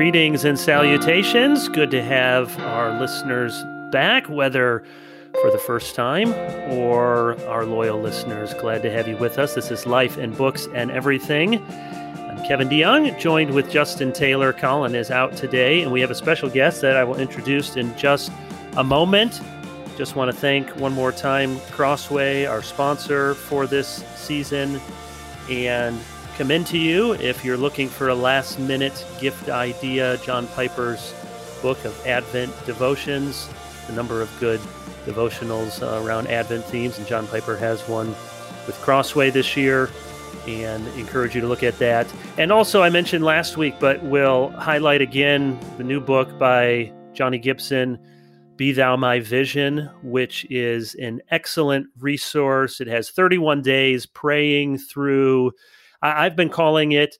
Greetings and salutations. Good to have our listeners back, whether for the first time or our loyal listeners. Glad to have you with us. This is Life and Books and Everything. I'm Kevin DeYoung, joined with Justin Taylor. Colin is out today, and we have a special guest that I will introduce in just a moment. Just want to thank one more time Crossway, our sponsor for this season, and commend to you if you're looking for a last minute gift idea. John Piper's book of Advent devotions, a number of good devotionals uh, around Advent themes, and John Piper has one with Crossway this year. And encourage you to look at that. And also, I mentioned last week, but we'll highlight again the new book by Johnny Gibson, Be Thou My Vision, which is an excellent resource. It has 31 days praying through I, have been calling it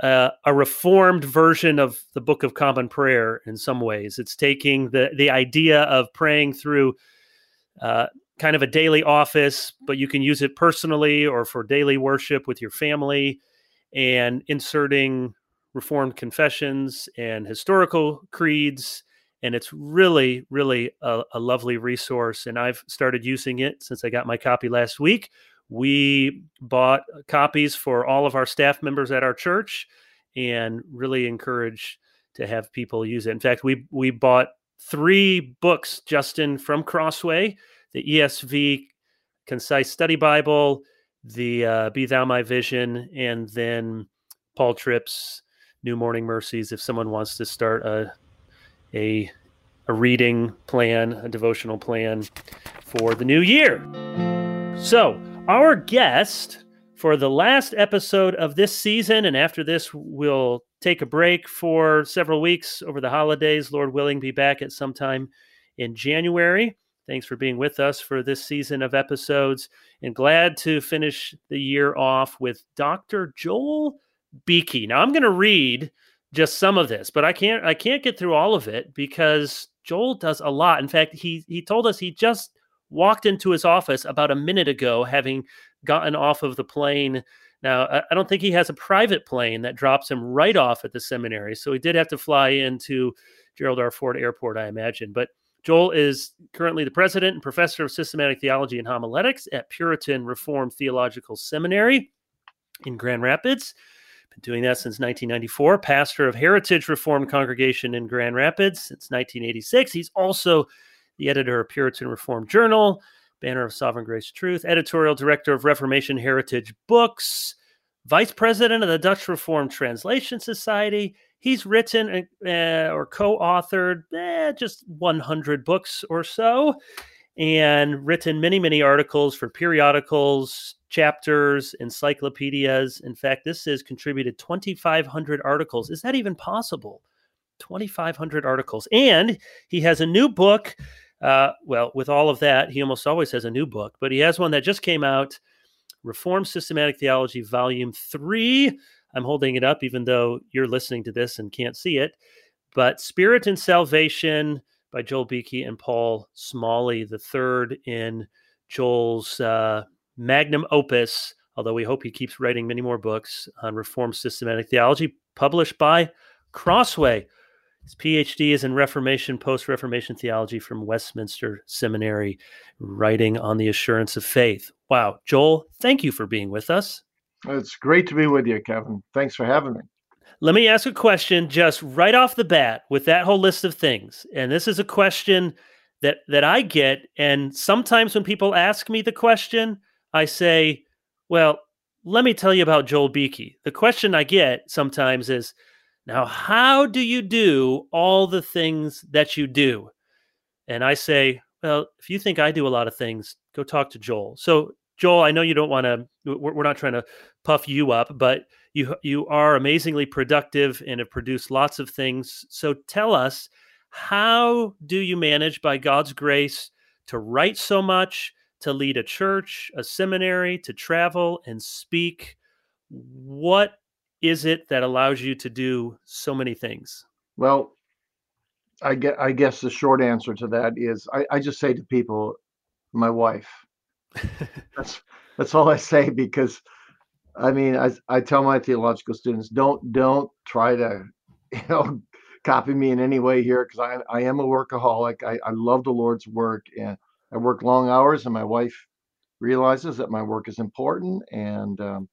uh, a reformed version of the Book of Common Prayer in some ways. It's taking the the idea of praying through uh, kind of a daily office, but you can use it personally or for daily worship with your family, and inserting Reformed confessions and historical creeds. And it's really, really a, a lovely resource. And I've started using it since I got my copy last week we bought copies for all of our staff members at our church and really encourage to have people use it. In fact, we we bought three books, Justin, from Crossway, the ESV Concise Study Bible, the uh, Be Thou My Vision, and then Paul Tripp's New Morning Mercies. If someone wants to start a a a reading plan, a devotional plan for the new year. So, our guest for the last episode of this season, and after this, we'll take a break for several weeks over the holidays. Lord willing, be back at some time in January. Thanks for being with us for this season of episodes, and glad to finish the year off with Dr. Joel Beeke. Now, I'm going to read just some of this, but I can't I can't get through all of it because Joel does a lot. In fact, he he told us he just walked into his office about a minute ago, having gotten off of the plane. Now, I don't think he has a private plane that drops him right off at the seminary. So he did have to fly into Gerald R. Ford Airport, I imagine. But Joel is currently the president and professor of systematic theology and homiletics at Puritan Reformed Theological Seminary in Grand Rapids. Been doing that since 1994. Pastor of Heritage Reformed Congregation in Grand Rapids since 1986. He's also the editor of Puritan Reform Journal, banner of Sovereign Grace Truth, editorial director of Reformation Heritage Books, vice president of the Dutch Reformed Translation Society. He's written uh, or co authored eh, just 100 books or so and written many, many articles for periodicals, chapters, encyclopedias. In fact, this has contributed 2,500 articles. Is that even possible? 2,500 articles. And he has a new book uh, well, with all of that, he almost always has a new book, but he has one that just came out Reformed Systematic Theology, Volume 3. I'm holding it up, even though you're listening to this and can't see it. But Spirit and Salvation by Joel Beeke and Paul Smalley, the third in Joel's uh, magnum opus, although we hope he keeps writing many more books on Reformed Systematic Theology, published by Crossway. His PhD is in Reformation, post Reformation theology from Westminster Seminary, writing on the assurance of faith. Wow. Joel, thank you for being with us. It's great to be with you, Kevin. Thanks for having me. Let me ask a question just right off the bat with that whole list of things. And this is a question that that I get and sometimes when people ask me the question, I say, "Well, let me tell you about Joel Beeke." The question I get sometimes is, now, how do you do all the things that you do? And I say, well, if you think I do a lot of things, go talk to Joel. So, Joel, I know you don't want to. We're not trying to puff you up, but you you are amazingly productive and have produced lots of things. So, tell us, how do you manage, by God's grace, to write so much, to lead a church, a seminary, to travel and speak? What is it that allows you to do so many things? Well, I get. I guess the short answer to that is I, I just say to people, my wife. that's that's all I say because, I mean, I I tell my theological students don't don't try to, you know, copy me in any way here because I, I am a workaholic. I, I love the Lord's work and I work long hours, and my wife realizes that my work is important. And um,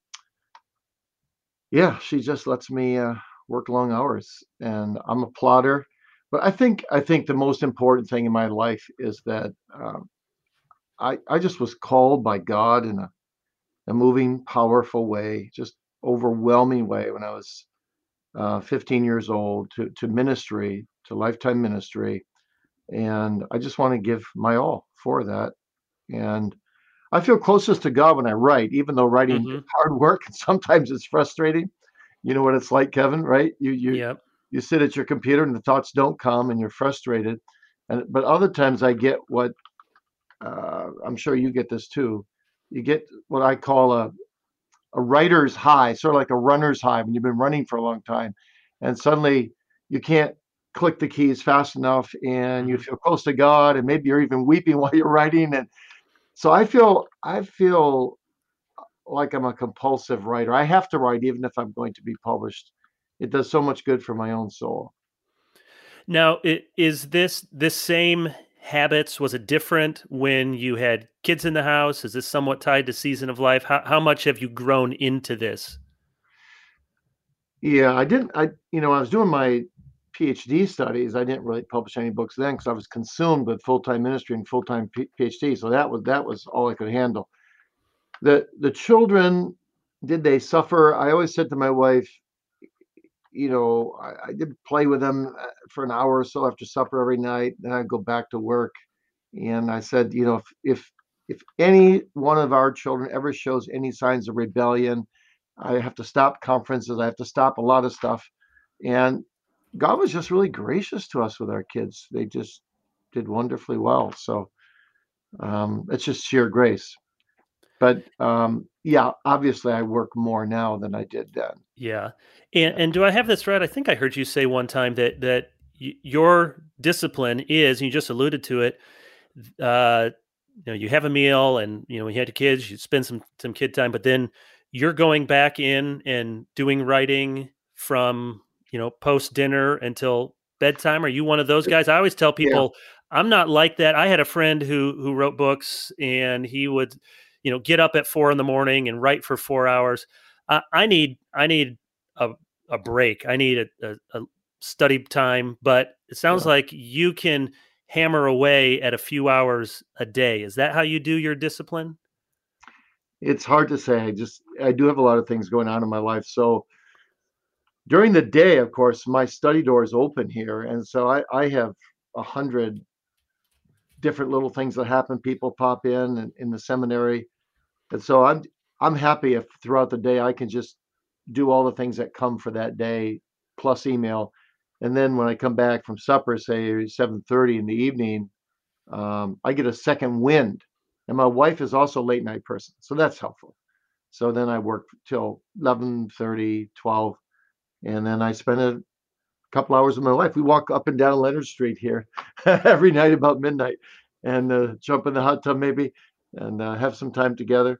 yeah, she just lets me uh, work long hours, and I'm a plotter. But I think I think the most important thing in my life is that um, I I just was called by God in a, a moving, powerful way, just overwhelming way when I was uh, 15 years old to, to ministry, to lifetime ministry. And I just want to give my all for that. And I feel closest to God when I write, even though writing mm-hmm. is hard work and sometimes it's frustrating. You know what it's like, Kevin, right? You you yep. you sit at your computer and the thoughts don't come and you're frustrated. And but other times I get what uh, I'm sure you get this too. You get what I call a a writer's high, sort of like a runner's high when you've been running for a long time, and suddenly you can't click the keys fast enough, and you mm-hmm. feel close to God, and maybe you're even weeping while you're writing. And so I feel I feel uh, like I'm a compulsive writer. I have to write even if I'm going to be published. It does so much good for my own soul. Now, is this this same habits? Was it different when you had kids in the house? Is this somewhat tied to season of life? How how much have you grown into this? Yeah, I didn't. I you know I was doing my PhD studies. I didn't really publish any books then because I was consumed with full time ministry and full time PhD. So that was that was all I could handle. The the children did they suffer? I always said to my wife, you know, I, I, did play with them uh, for an hour or so after supper every night. Then I'd go back to work. And I said, you know, if, if, if any one of our children ever shows any signs of rebellion, I have to stop conferences. I have to stop a lot of stuff. And God was just really gracious to us with our kids. They just did wonderfully well. So um, it's just sheer grace. But um, yeah, obviously I work more now than I did then. Yeah. And and do I have this right? I think I heard you say one time that that y- your discipline is, and you just alluded to it, uh, you know, you have a meal and you know, when you had the kids, you spend some some kid time, but then you're going back in and doing writing from, you know, post dinner until bedtime. Are you one of those guys? I always tell people yeah. I'm not like that. I had a friend who who wrote books and he would you know get up at four in the morning and write for four hours i, I need i need a, a break i need a, a, a study time but it sounds yeah. like you can hammer away at a few hours a day is that how you do your discipline it's hard to say i just i do have a lot of things going on in my life so during the day of course my study door is open here and so i i have a hundred different little things that happen. People pop in and, in the seminary, and so I'm I'm happy if throughout the day I can just do all the things that come for that day plus email, and then when I come back from supper, say 7:30 in the evening, um, I get a second wind. And my wife is also a late night person, so that's helpful. So then I work till 11:30, 12, and then I spend a couple hours of my life. We walk up and down Leonard Street here every night about midnight, and uh, jump in the hot tub maybe, and uh, have some time together.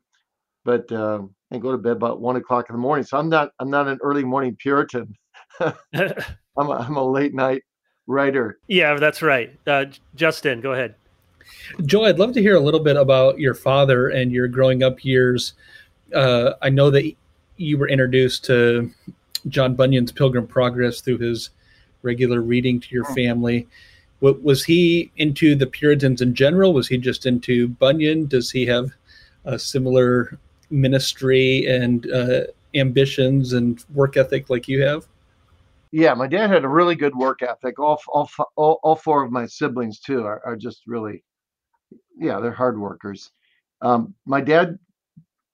But uh, and go to bed about one o'clock in the morning. So I'm not I'm not an early morning Puritan. I'm a, I'm a late night writer. Yeah, that's right. Uh, Justin, go ahead. Joe, I'd love to hear a little bit about your father and your growing up years. Uh, I know that you were introduced to John Bunyan's Pilgrim Progress through his regular reading to your family. What, was he into the Puritans in general? Was he just into Bunyan? Does he have a similar ministry and uh, ambitions and work ethic like you have? Yeah, my dad had a really good work ethic. All all all, all four of my siblings too are, are just really, yeah, they're hard workers. Um, my dad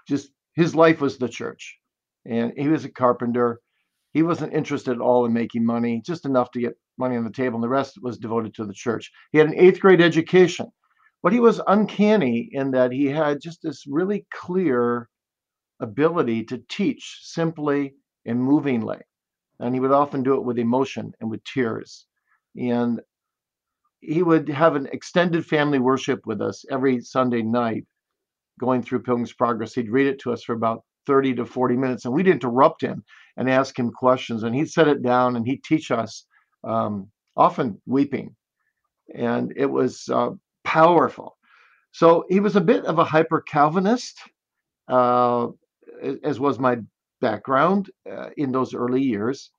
just his life was the church, and he was a carpenter he wasn't interested at all in making money, just enough to get money on the table, and the rest was devoted to the church. He had an eighth grade education, but he was uncanny in that he had just this really clear ability to teach simply and movingly. And he would often do it with emotion and with tears. And he would have an extended family worship with us every Sunday night going through Pilgrim's Progress. He'd read it to us for about 30 to 40 minutes, and we'd interrupt him and ask him questions. And he'd set it down and he'd teach us um, often weeping, and it was uh, powerful. So he was a bit of a hyper Calvinist, uh, as was my background uh, in those early years.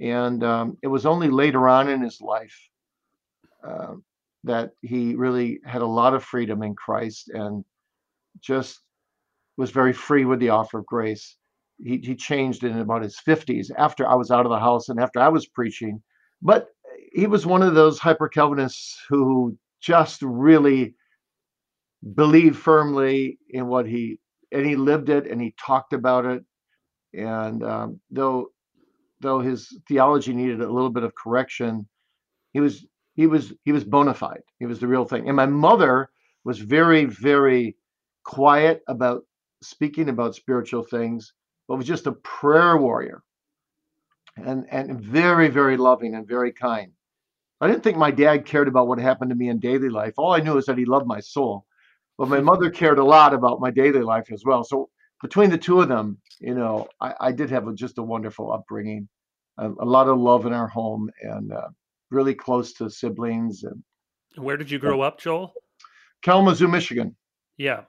And um, it was only later on in his life uh, that he really had a lot of freedom in Christ and just was very free with the offer of grace. He, he changed in about his 50s after I was out of the house and after I was preaching. But he was one of those hyper Calvinists who just really believed firmly in what he and he lived it and he talked about it and um, though though his theology needed a little bit of correction, he was he was he was bona fide. He was the real thing. And my mother was very very quiet about speaking about spiritual things, but was just a prayer warrior, and and very very loving and very kind. I didn't think my dad cared about what happened to me in daily life. All I knew is that he loved my soul. But my mother cared a lot about my daily life as well. So between the two of them, you know, I, I did have a, just a wonderful upbringing, a, a, lot of love in our home, and uh, really close to siblings. And where did you grow up, Joel? Kalamazoo, Michigan. Yeah.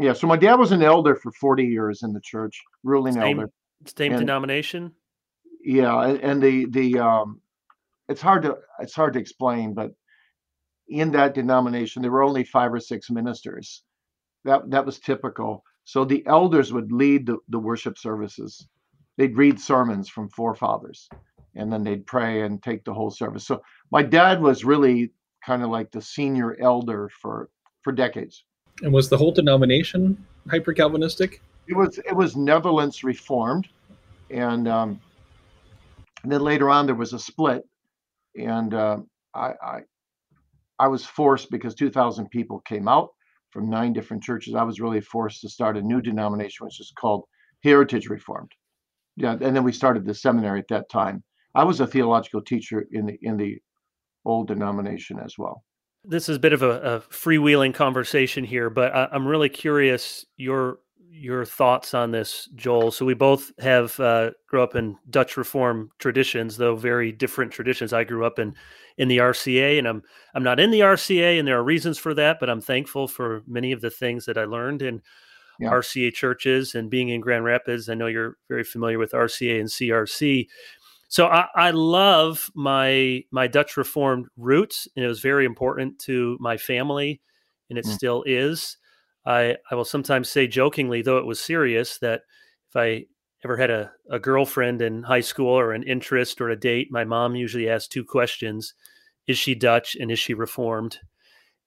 Yeah. So my dad was an elder for 40 years in the church, ruling same, elder. Same and, denomination. Yeah, and the the um, it's hard to it's hard to explain, but in that denomination there were only five or six ministers. That that was typical so the elders would lead the, the worship services. They'd read sermons from forefathers and then they'd pray and take the whole service. So my dad was really kind of like the senior elder for for decades. And was the whole denomination hyper Calvinistic? It was it was Netherlands Reformed, and, um, and then later on there was a split, and uh, I, I I was forced because 2,000 people came out from nine different churches, I was really forced to start a new denomination, which is called Heritage Reformed. Yeah, and then we started the seminary at that time. I was a theological teacher in the in the old denomination as well. This is a bit of a, a freewheeling conversation here, but I, am really curious your your thoughts on this, Joel. So we both have uh, grew up in Dutch Reform traditions, though very different traditions. I grew up in in the RCA, and I'm I'm not in the RCA, and there are reasons for that. But I'm thankful for many of the things that I learned in yeah. RCA churches and being in Grand Rapids. I know you're very familiar with RCA and CRC. So I, I love my my Dutch Reformed roots, and it was very important to my family, and it mm. still is. I I will sometimes say jokingly, though it was serious, that if I ever had a, a girlfriend in high school or an interest or a date, my mom usually asked two questions: Is she Dutch and is she Reformed?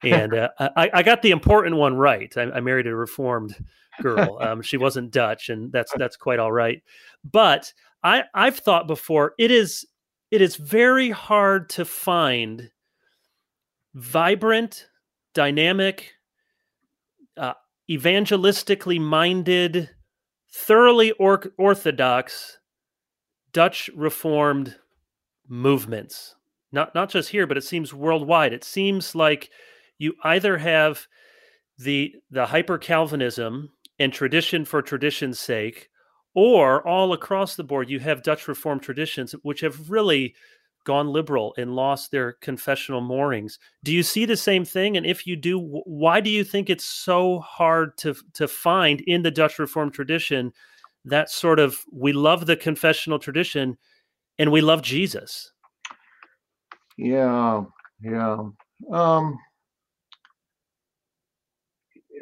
And uh, I, I got the important one right. I, I married a Reformed girl. Um, she wasn't Dutch, and that's that's quite all right. But I I've thought before it is it is very hard to find vibrant, dynamic, uh, evangelistically minded thoroughly or- orthodox Dutch Reformed movements. Not not just here, but it seems worldwide. It seems like you either have the the hyper Calvinism and tradition for tradition's sake, or all across the board you have Dutch Reformed traditions which have really gone liberal and lost their confessional moorings. Do you see the same thing? And if you do, why do you think it's so hard to to find in the Dutch Reformed tradition that sort of we love the confessional tradition and we love Jesus? Yeah, yeah. Um,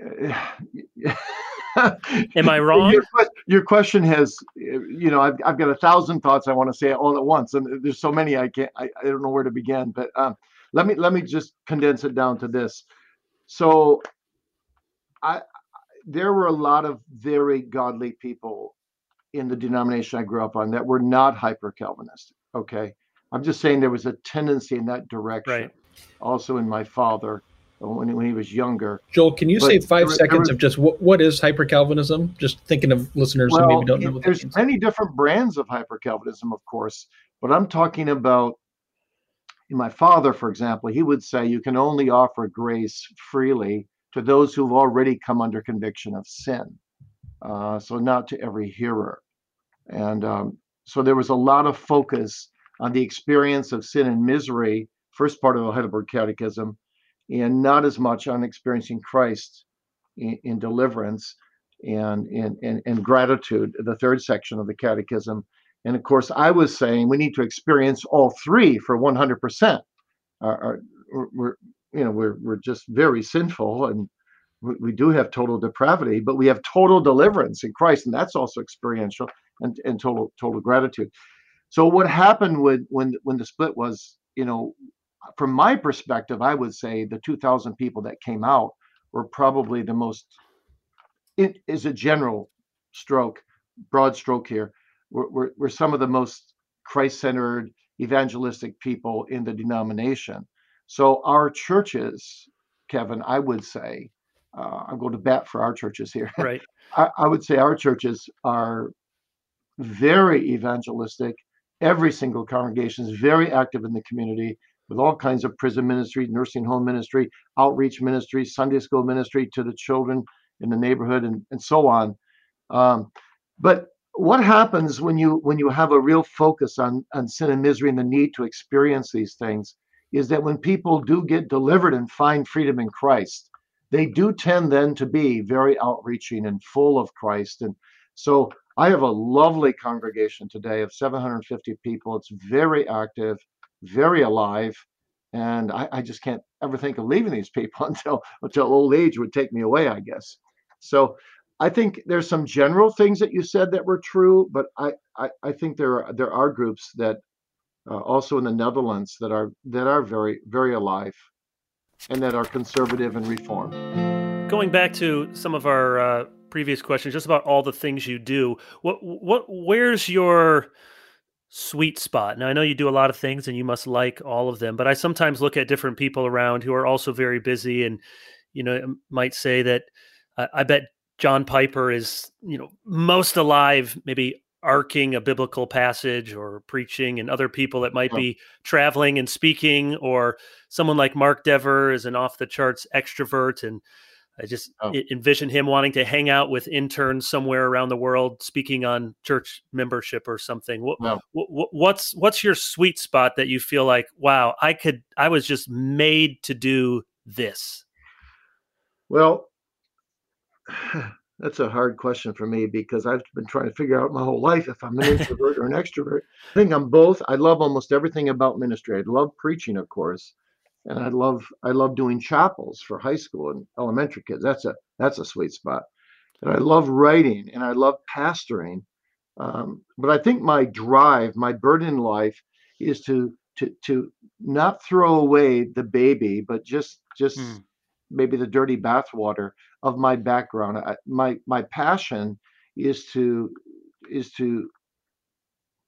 Am I wrong? Your, your, question has, you know, I've, I've got a thousand thoughts I want to say all at once, and there's so many I can't, I, I don't know where to begin. But um, let me let me just condense it down to this. So, I there were a lot of very godly people in the denomination I grew up on that were not hyper Calvinistic. Okay, I'm just saying there was a tendency in that direction. Right. Also, in my father, when, when he was younger. Joel, can you but say five there, seconds there was, of just what, what is hyper Calvinism? Just thinking of listeners well, who maybe don't know. What there's many different brands of hyper Calvinism, of course, but I'm talking about. My father, for example, he would say you can only offer grace freely to those who've already come under conviction of sin. Uh, so not to every hearer. And um, so there was a lot of focus on the experience of sin and misery, first part of the Heidelberg Catechism, and not as much on experiencing Christ in, in deliverance and in, gratitude, the third section of the Catechism. And of course, I was saying we need to experience all three for 100%. Our, our, we're, you know, we're, we're just very sinful and we, we do have total depravity, but we have total deliverance in Christ, and that's also experiential and, and total total gratitude. So what happened when when when the split was, you know, from my perspective, I would say the 2,000 people that came out were probably the most. It is a general stroke, broad stroke here. We're, we're, we're some of the most Christ-centered evangelistic people in the denomination. So our churches, Kevin, I would say, uh, I'm going to bat for our churches here. Right. I, I would say our churches are very evangelistic. Every single congregation is very active in the community with all kinds of prison ministry, nursing home ministry, outreach ministry, Sunday school ministry to the children in the neighborhood, and, and so on. Um, but what happens when you when you have a real focus on on sin and misery and the need to experience these things is that when people do get delivered and find freedom in Christ, they do tend then to be very outreaching and full of Christ. And so I have a lovely congregation today of 750 people. It's very active, very alive. And I, I just can't ever think of leaving these people until until old age would take me away, I guess. So I think there's some general things that you said that were true, but I, I, I think there are there are groups that uh, also in the Netherlands that are that are very very alive and that are conservative and reformed. Going back to some of our uh, previous questions, just about all the things you do, what what where's your sweet spot? Now I know you do a lot of things, and you must like all of them. But I sometimes look at different people around who are also very busy, and you know might say that uh, I bet John Piper is you know most alive maybe arcing a biblical passage or preaching and other people that might be traveling and speaking or someone like mark dever is an off the charts extrovert and i just oh. envision him wanting to hang out with interns somewhere around the world speaking on church membership or something what, no. what, what's what's your sweet spot that you feel like wow i could i was just made to do this well that's a hard question for me because I've been trying to figure out my whole life if I'm an introvert or an extrovert. I think I'm both. I love almost everything about ministry. I love preaching, of course, and I love I love doing chapels for high school and elementary kids. That's a that's a sweet spot. And I love writing and I love pastoring. Um, but I think my drive, my burden in life, is to to to not throw away the baby, but just just mm maybe the dirty bathwater of my background. I, my my passion is to is to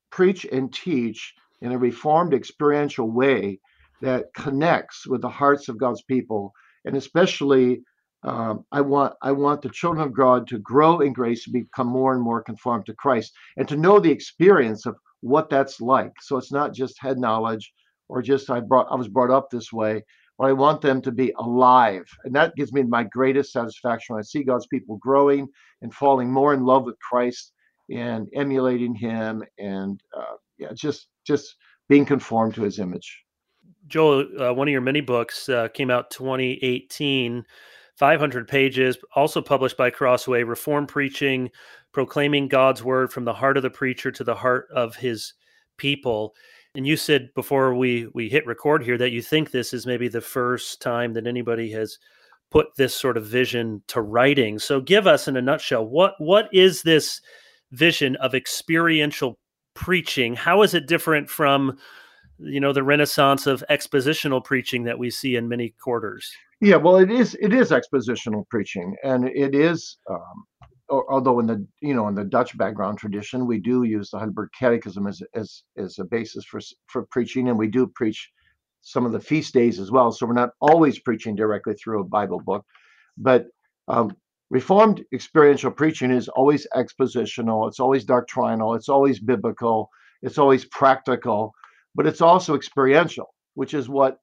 preach and teach in a reformed experiential way that connects with the hearts of God's people, and especially um, I want I want the children of God to grow in grace and become more and more conformed to Christ, and to know the experience of what that's like. So it's not just head knowledge or just I brought I was brought up this way, but I want them to be alive. And that gives me my greatest satisfaction when I see God's people growing and falling more in love with Christ and emulating him and uh, yeah, just just being conformed to his image. Joel, uh, one of your many books uh, came out 2018, 500 pages, also published by Crossway, Reform Preaching, Proclaiming God's Word from the Heart of the Preacher to the Heart of His People. And you said before we we hit record here that you think this is maybe the first time that anybody has put this sort of vision to writing. So give us in a nutshell what what is this vision of experiential preaching? How is it different from you know the renaissance of expositional preaching that we see in many quarters? Yeah, well, it is it is expositional preaching, and it is um, although in the you know in the Dutch background tradition, we do use the Heidelberg Catechism as as as a basis for for preaching, and we do preach some of the feast days as well. So we're not always preaching directly through a Bible book, but um, Reformed experiential preaching is always expositional. It's always doctrinal. It's always biblical. It's always practical, but it's also experiential, which is what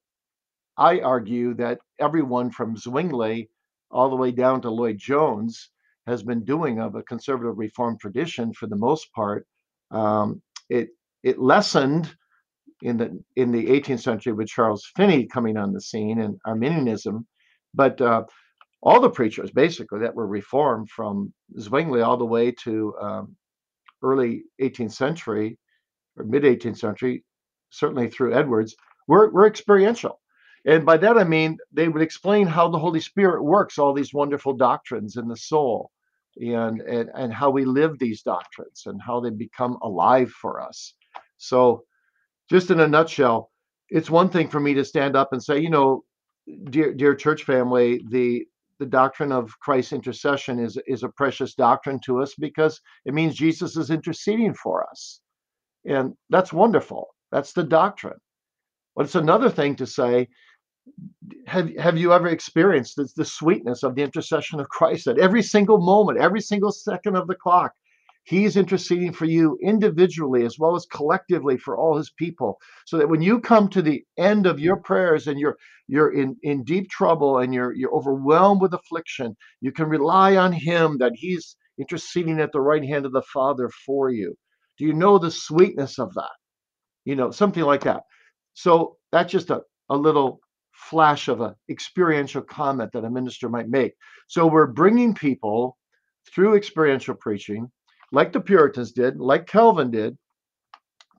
I argue that everyone from Zwingli all the way down to Lloyd Jones has been doing of a conservative reform tradition for the most part. Um, it it lessened in the in the 18th century with Charles Finney coming on the scene and Arminianism, but uh, all the preachers basically that were reformed from Zwingli all the way to um, early 18th century or mid 18th century, certainly through Edwards, were, were experiential. And by that I mean they would explain how the Holy Spirit works, all these wonderful doctrines in the soul, and and, and how we live these doctrines and how they become alive for us. So, just in a nutshell, it's one thing for me to stand up and say, you know, dear dear church family, the the doctrine of Christ's intercession is is a precious doctrine to us because it means Jesus is interceding for us. And that's wonderful. That's the doctrine. But it's another thing to say, have, have you ever experienced the, sweetness of the intercession of Christ at every single moment, every single second of the clock? He's interceding for you individually as well as collectively for all his people. So that when you come to the end of your prayers and you're you're in, in deep trouble and you're you're overwhelmed with affliction, you can rely on him that he's interceding at the right hand of the Father for you. Do you know the sweetness of that? You know, something like that. So that's just a, a little flash of an experiential comment that a minister might make. So we're bringing people through experiential preaching, like the Puritans did, like Calvin did,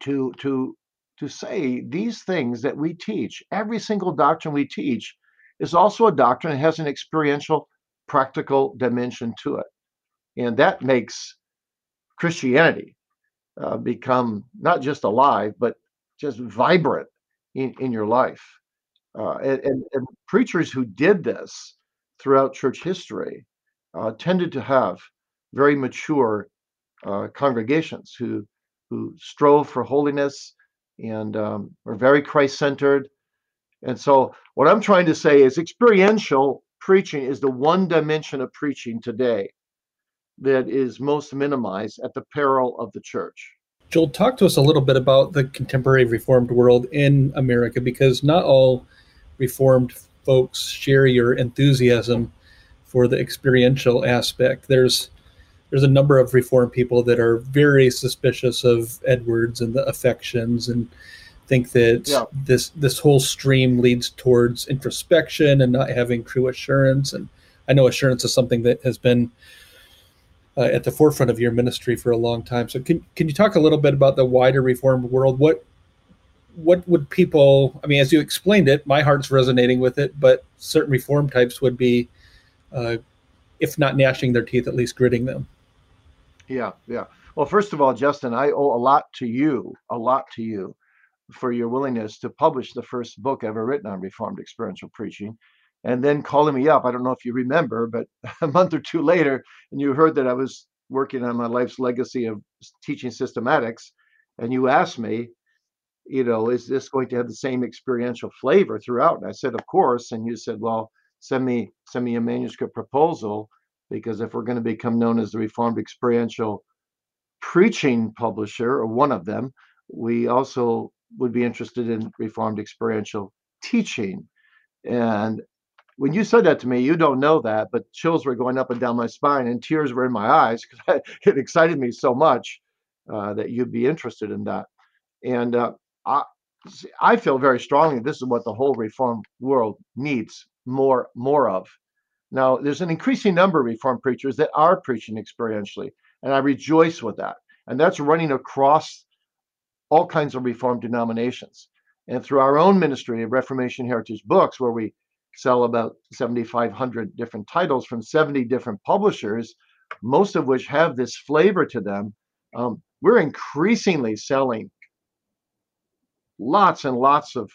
to to to say these things that we teach. Every single doctrine we teach is also a doctrine that has an experiential, practical dimension to it, and that makes Christianity uh, become not just alive, but just vibrant in, in your life. Uh, and, and, preachers who did this throughout church history uh, tended to have very mature uh, congregations who who strove for holiness and um, were very Christ centered. And so, what I'm trying to say is, experiential preaching is the one dimension of preaching today that is most minimized at the peril of the church. Joel, talk to us a little bit about the contemporary Reformed world in America because not all Reformed folks share your enthusiasm for the experiential aspect. There's there's a number of Reformed people that are very suspicious of Edwards and the affections and think that yeah. this this whole stream leads towards introspection and not having true assurance. And I know assurance is something that has been uh, at the forefront of your ministry for a long time. So can can you talk a little bit about the wider reformed world? What what would people? I mean, as you explained it, my heart's resonating with it, but certain reform types would be, uh, if not gnashing their teeth, at least gritting them. Yeah, yeah. Well, first of all, Justin, I owe a lot to you, a lot to you, for your willingness to publish the first book ever written on Reformed experiential preaching and then calling me up. I don't know if you remember, but a month or two later, and you heard that I was working on my life's legacy of teaching systematics, and you asked me, you know, is this going to have the same experiential flavor throughout? And I said, of course. And you said, well, send me send me a manuscript proposal because if we're going to become known as the Reformed Experiential Preaching Publisher, or one of them, we also would be interested in Reformed Experiential Teaching. And when you said that to me, you don't know that, but chills were going up and down my spine and tears were in my eyes because it excited me so much uh, that you'd be interested in that. And uh, I, I feel very strongly this is what the whole reform world needs more more of. Now, there's an increasing number of reform preachers that are preaching experientially, and I rejoice with that. And that's running across all kinds of reform denominations. And through our own ministry of Reformation Heritage Books, where we sell about 7,500 different titles from 70 different publishers, most of which have this flavor to them. Um, we're increasingly selling lots and lots of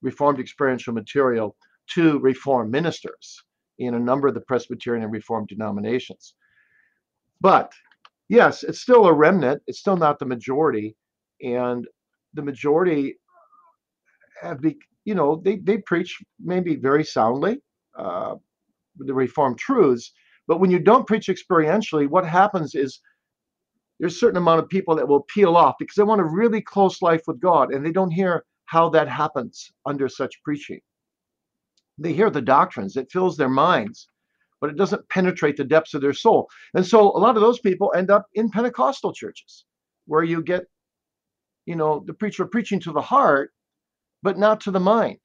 Reformed experiential material to Reformed ministers in a number of the Presbyterian and Reformed denominations. But yes, it's still a remnant, it's still not the majority. And the majority have be, you know, they, they preach maybe very soundly uh, the Reformed truths, but when you don't preach experientially, what happens is there's a certain amount of people that will peel off because they want a really close life with God and they don't hear how that happens under such preaching. They hear the doctrines, it fills their minds, but it doesn't penetrate the depths of their soul. And so a lot of those people end up in Pentecostal churches where you get you know, the preacher preaching to the heart, but not to the mind.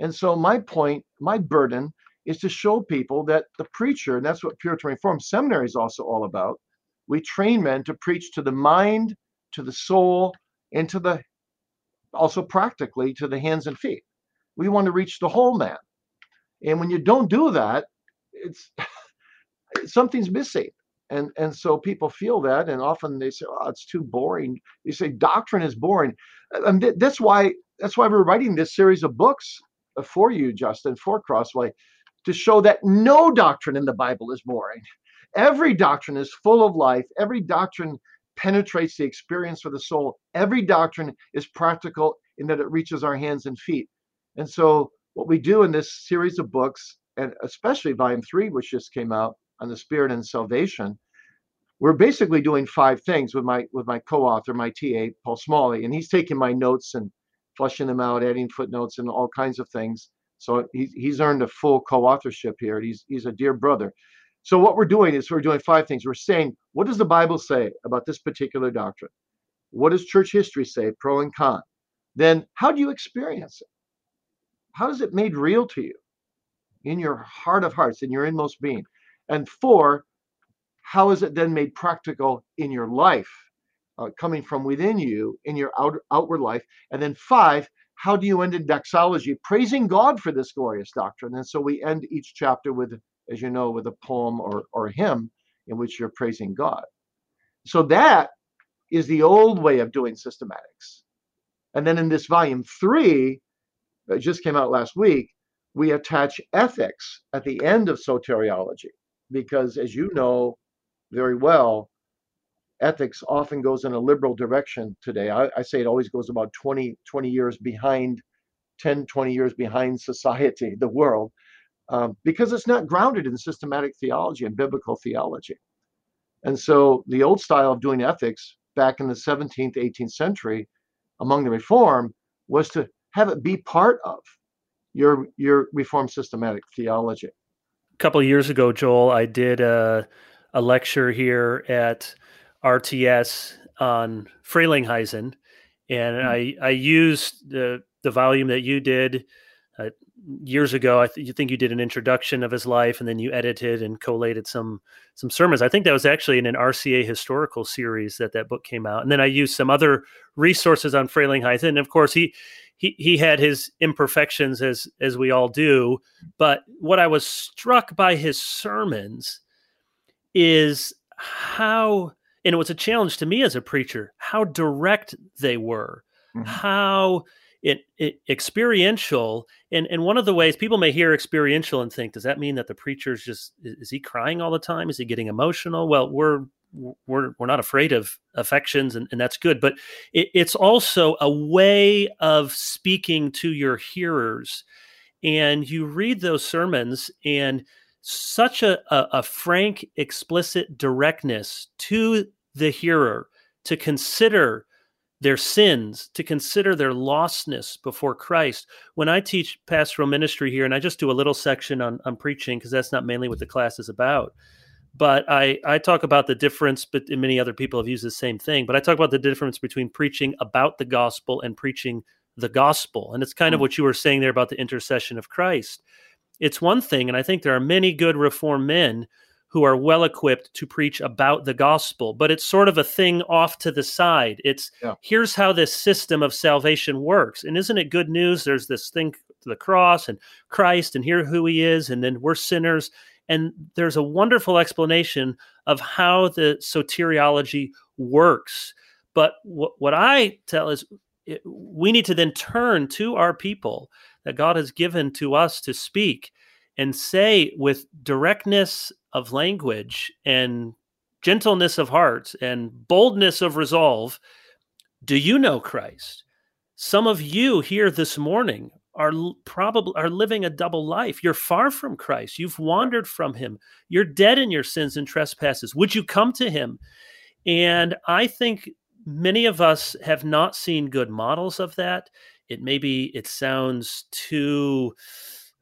And so my point, my burden is to show people that the preacher, and that's what Puritan Reform Seminary is also all about. We train men to preach to the mind, to the soul, and to the also practically to the hands and feet. We want to reach the whole man. And when you don't do that, it's something's missing. And and so people feel that, and often they say, "Oh, it's too boring." You say doctrine is boring, and that's why that's why we're writing this series of books for you, Justin, for Crossway, to show that no doctrine in the Bible is boring. Every doctrine is full of life. Every doctrine penetrates the experience of the soul. Every doctrine is practical in that it reaches our hands and feet. And so, what we do in this series of books, and especially volume three, which just came out on the spirit and salvation, we're basically doing five things with my with my co-author, my TA, Paul Smalley, and he's taking my notes and fleshing them out, adding footnotes and all kinds of things. So he's he's earned a full co-authorship here. He's he's a dear brother. So what we're doing is we're doing five things. We're saying, what does the Bible say about this particular doctrine? What does church history say, pro and con? Then how do you experience it? How is it made real to you in your heart of hearts, in your inmost being? And four, how is it then made practical in your life, uh, coming from within you in your out, outward life? And then five, how do you end in doxology, praising God for this glorious doctrine? And so we end each chapter with as you know, with a poem or, or a hymn in which you're praising God. So that is the old way of doing systematics. And then in this volume three, that just came out last week, we attach ethics at the end of soteriology. Because as you know very well, ethics often goes in a liberal direction today. I, I say it always goes about 20, 20 years behind, 10, 20 years behind society, the world um, because it's not grounded in systematic theology and biblical theology. And so the old style of doing ethics back in the 17th, 18th century among the Reform was to have it be part of your your Reform systematic theology. A couple of years ago, Joel, I did a, a lecture here at RTS on Frelinghuysen, and mm-hmm. I I used the the volume that you did uh, years ago. I th- you think you did an introduction of his life, and then you edited and collated some some sermons. I think that was actually in an RCA historical series that that book came out. And then I used some other resources on Frelinghuysen, and of course he he he had his imperfections as as we all do. But what I was struck by his sermons is how, and it was a challenge to me as a preacher, how direct they were, mm-hmm. how it, it, experiential and and one of the ways people may hear experiential and think does that mean that the preacher's just is he crying all the time is he getting emotional well we're we're we're not afraid of affections and, and that's good but it, it's also a way of speaking to your hearers and you read those sermons and such a, a, a frank explicit directness to the hearer to consider their sins, to consider their lostness before Christ. When I teach pastoral ministry here, and I just do a little section on, on preaching because that's not mainly what the class is about. But I, I talk about the difference, but many other people have used the same thing. But I talk about the difference between preaching about the gospel and preaching the gospel. And it's kind mm-hmm. of mm. what you were saying there about the intercession of Christ. It's one thing, and I think there are many good reform men who are well equipped to preach about the gospel, but it's sort of a thing off to the side. It's yeah. here's how this system of salvation works. And isn't it good news? There's this thing, the cross and Christ, and here who he is, and then we're sinners. And there's a wonderful explanation of how the soteriology works. But what, what I tell is it, we need to then turn to our people that God has given to us to speak and say with directness of language and gentleness of heart and boldness of resolve, do you know Christ? Some of you here this morning are probably are living a double life. You're far from Christ. You've wandered from him. You're dead in your sins and trespasses. Would you come to him? And I think many of us have not seen good models of that. It maybe it sounds too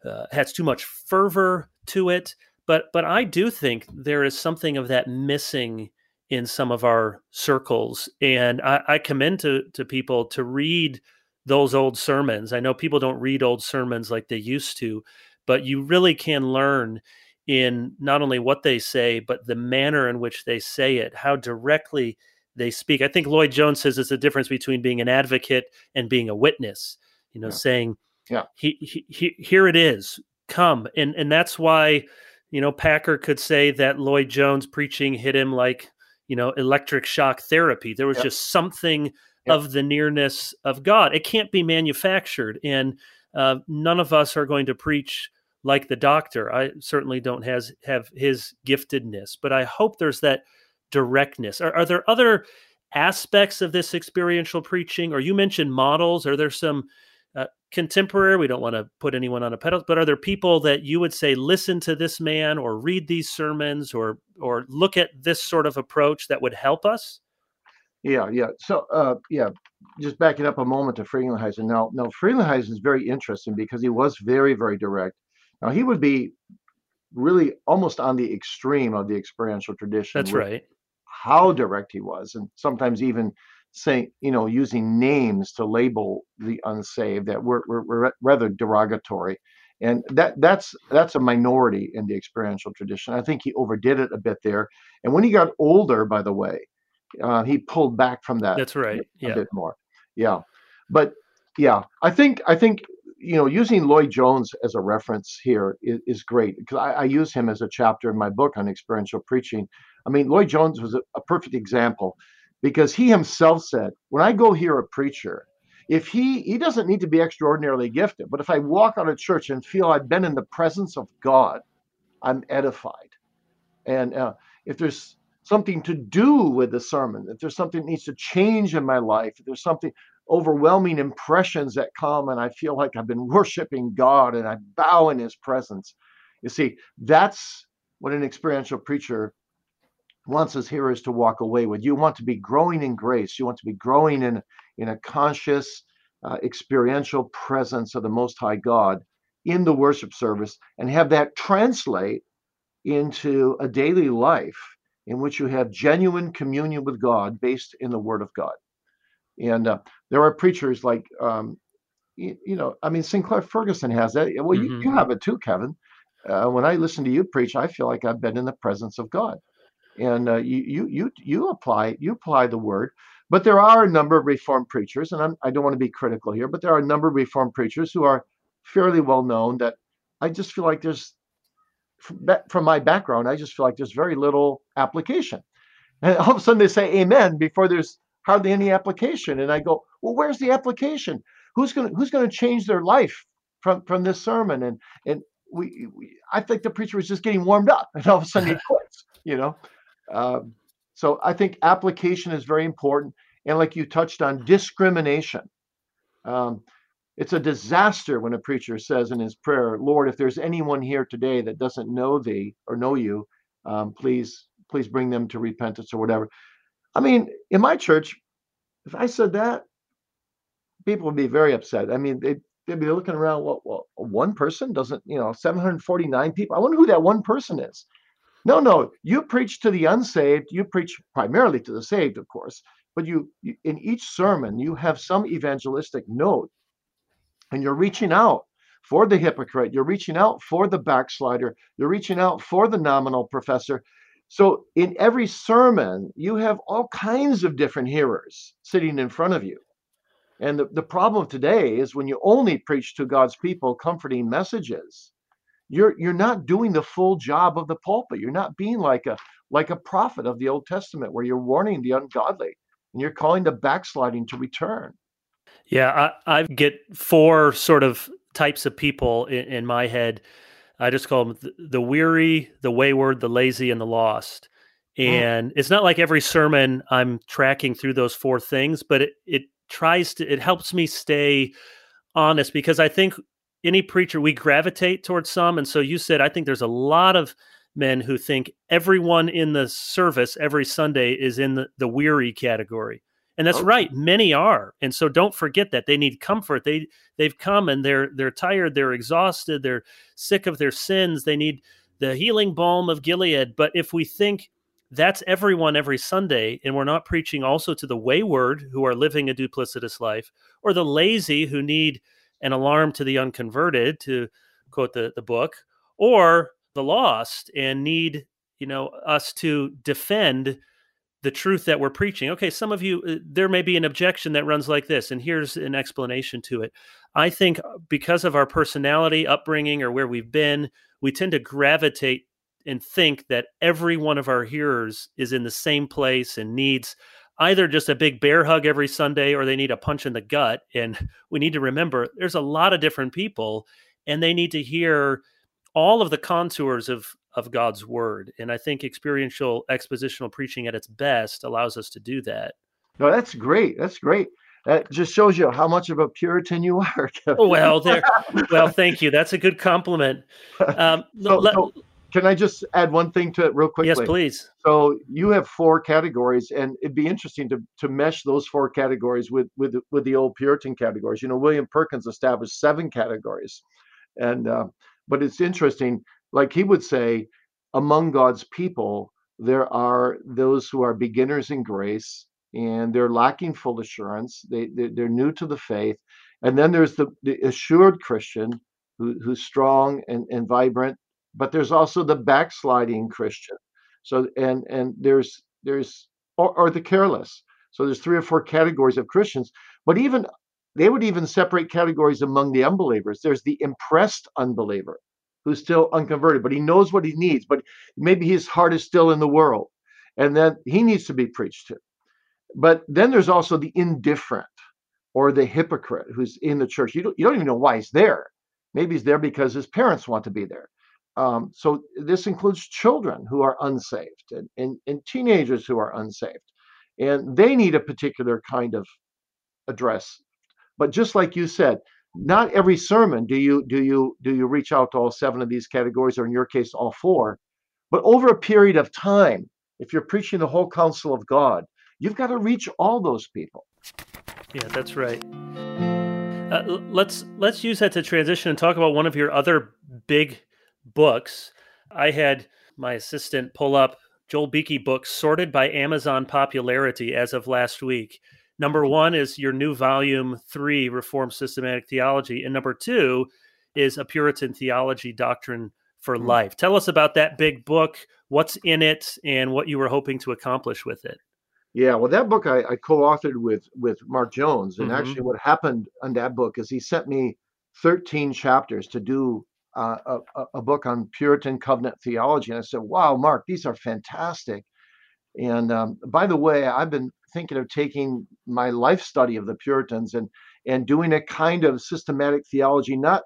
uh, has too much fervor to it but but I do think there is something of that missing in some of our circles. And I, I commend to, to people to read those old sermons. I know people don't read old sermons like they used to, but you really can learn in not only what they say, but the manner in which they say it, how directly they speak. I think Lloyd Jones says it's the difference between being an advocate and being a witness, you know, yeah. saying, yeah, he, he, he, here it is, come. And, and that's why, you know, Packer could say that Lloyd Jones preaching hit him like you know, electric shock therapy. There was yep. just something yep. of the nearness of God. It can't be manufactured. And uh, none of us are going to preach like the doctor. I certainly don't has have his giftedness, but I hope there's that directness. Are, are there other aspects of this experiential preaching? Or you mentioned models. Are there some uh, contemporary. We don't want to put anyone on a pedestal, but are there people that you would say listen to this man or read these sermons or or look at this sort of approach that would help us? Yeah, yeah. So, uh, yeah, just backing up a moment to Frelinghuysen. Now, now Frelinghuysen is very interesting because he was very, very direct. Now, he would be really almost on the extreme of the experiential tradition. That's right. How direct he was, and sometimes even saying, you know, using names to label the unsaved that were, were, were rather derogatory. And that that's that's a minority in the experiential tradition. I think he overdid it a bit there. And when he got older, by the way, uh, he pulled back from that. That's right. A, yeah. bit more. Yeah. But yeah, I think I think you know using Lloyd Jones as a reference here is, is great because I, I, use him as a chapter in my book on experiential preaching. I mean, Lloyd Jones was a, a perfect example because he himself said, when I go hear a preacher, if he he doesn't need to be extraordinarily gifted, but if I walk out of church and feel I've been in the presence of God, I'm edified. And uh, if there's something to do with the sermon, if there's something that needs to change in my life, if there's something overwhelming impressions that come and I feel like I've been worshiping God and I bow in his presence. You see, that's what an experiential preacher wants his hearers to walk away with. You want to be growing in grace. You want to be growing in, in a conscious, uh, experiential presence of the Most High God in the worship service and have that translate into a daily life in which you have genuine communion with God based in the Word of God. And uh, there are preachers like, um, you, you, know, I mean, Sinclair Ferguson has that. Well, mm-hmm. you, you, have it too, Kevin. Uh, when I listen to you preach, I feel like I've been in the presence of God and uh, you you you you apply you apply the word. But there are a number of Reformed preachers, and I'm, I do not want to be critical here, but there are a number of Reformed preachers who are fairly well known that I just feel like there's, from my background, I just feel like there's very little application. And all of a sudden they say amen before there's hardly any application. And I go, well, where's the application? Who's going to who's going to change their life from from this sermon? And and we, we I think the preacher was just getting warmed up, and all of a sudden he quits. You know, um, so I think application is very important. And like you touched on, discrimination. Um, it's a disaster when a preacher says in his prayer, Lord, if there's anyone here today that doesn't know thee or know you, um, please, please bring them to repentance or whatever. I mean, in my church, if I said that, people would be very upset. I mean, they, they'd be looking around, well, well, one person doesn't, you know, 749 people. I wonder who that one person is. No, no, you preach to the unsaved. You preach primarily to the saved, of course, but you, you in each sermon you have some evangelistic note, and you're reaching out for the hypocrite. You're reaching out for the backslider. You're reaching out for the nominal professor. So in every sermon, you have all kinds of different hearers sitting in front of you. And the, the problem today is when you only preach to God's people comforting messages, you're you're not doing the full job of the pulpit. You're not being like a like a prophet of the Old Testament where you're warning the ungodly and you're calling the backsliding to return. Yeah, I, I get four sort of types of people in, in my head. I just call them the, the, weary, the wayward, the lazy, and the lost. Hmm. And mm. it's not like every sermon I'm tracking through those four things, but it, it tries to, it helps me stay honest because I think any preacher we gravitate towards some and so you said i think there's a lot of men who think everyone in the service every sunday is in the, the weary category and that's okay. right many are and so don't forget that they need comfort they they've come and they're they're tired they're exhausted they're sick of their sins they need the healing balm of gilead but if we think that's everyone every Sunday. And we're not preaching also to the wayward who are living a duplicitous life or the lazy who need an alarm to the unconverted, to quote the, the book, or the lost and need, you know, us to defend the truth that we're preaching. Okay, some of you, uh, there may be an objection that runs like this, and here's an explanation to it. I think uh, because of our personality, upbringing, or where we've been, we tend to gravitate and think that every one of our hearers is in the same place and needs either just a big bear hug every Sunday or they need a punch in the gut. And we need to remember there's a lot of different people and they need to hear all of the contours of of God's word. And I think experiential expositional preaching at its best allows us to do that. No, that's great. That's great. That just shows you how much of a Puritan you are. Well, there. Well, thank you. That's a good compliment. Um, so, let, so can I just add one thing to it real quickly? Yes, please. So you have four categories, and it'd be interesting to to mesh those four categories with with with the old Puritan categories. You know, William Perkins established seven categories, and uh, but it's interesting. Like he would say, among God's people, there are those who are beginners in grace, and they're lacking full assurance. They, they they're new to the faith, and then there's the, the assured Christian who, who's strong and, and vibrant but there's also the backsliding Christian. So and and there's there's or, or the careless. So there's three or four categories of Christians, but even they would even separate categories among the unbelievers. There's the impressed unbeliever who's still unconverted, but he knows what he needs, but maybe his heart is still in the world, and then he needs to be preached to. But then there's also the indifferent or the hypocrite who's in the church. You don't, you don't even know why he's there. Maybe he's there because his parents want to be there. Um, so this includes children who are unsaved and, and, and teenagers who are unsaved. And they need a particular kind of address. But just like you said, not every sermon do you do you do you reach out to all seven of these categories, or in your case, all four. But over a period of time, if you're preaching the whole counsel of God, you've got to reach all those people. Yeah, that's right. Uh, let's let's use that to transition and talk about one of your other big books, I had my assistant pull up Joel Beeke books sorted by Amazon popularity as of last week. Number one is your new volume three, Reformed Systematic Theology. And number two is A Puritan Theology Doctrine for mm-hmm. Life. Tell us about that big book, what's in it, and what you were hoping to accomplish with it. Yeah, well, that book I, I co-authored with with Mark Jones, and mm-hmm. actually, what happened on that book is he sent me 13 chapters to do uh, a, a, book on Puritan covenant theology. And I said, wow, Mark, these are fantastic. And um, by the way, I've been thinking of taking my life study of the Puritans and, and doing a kind of systematic theology, not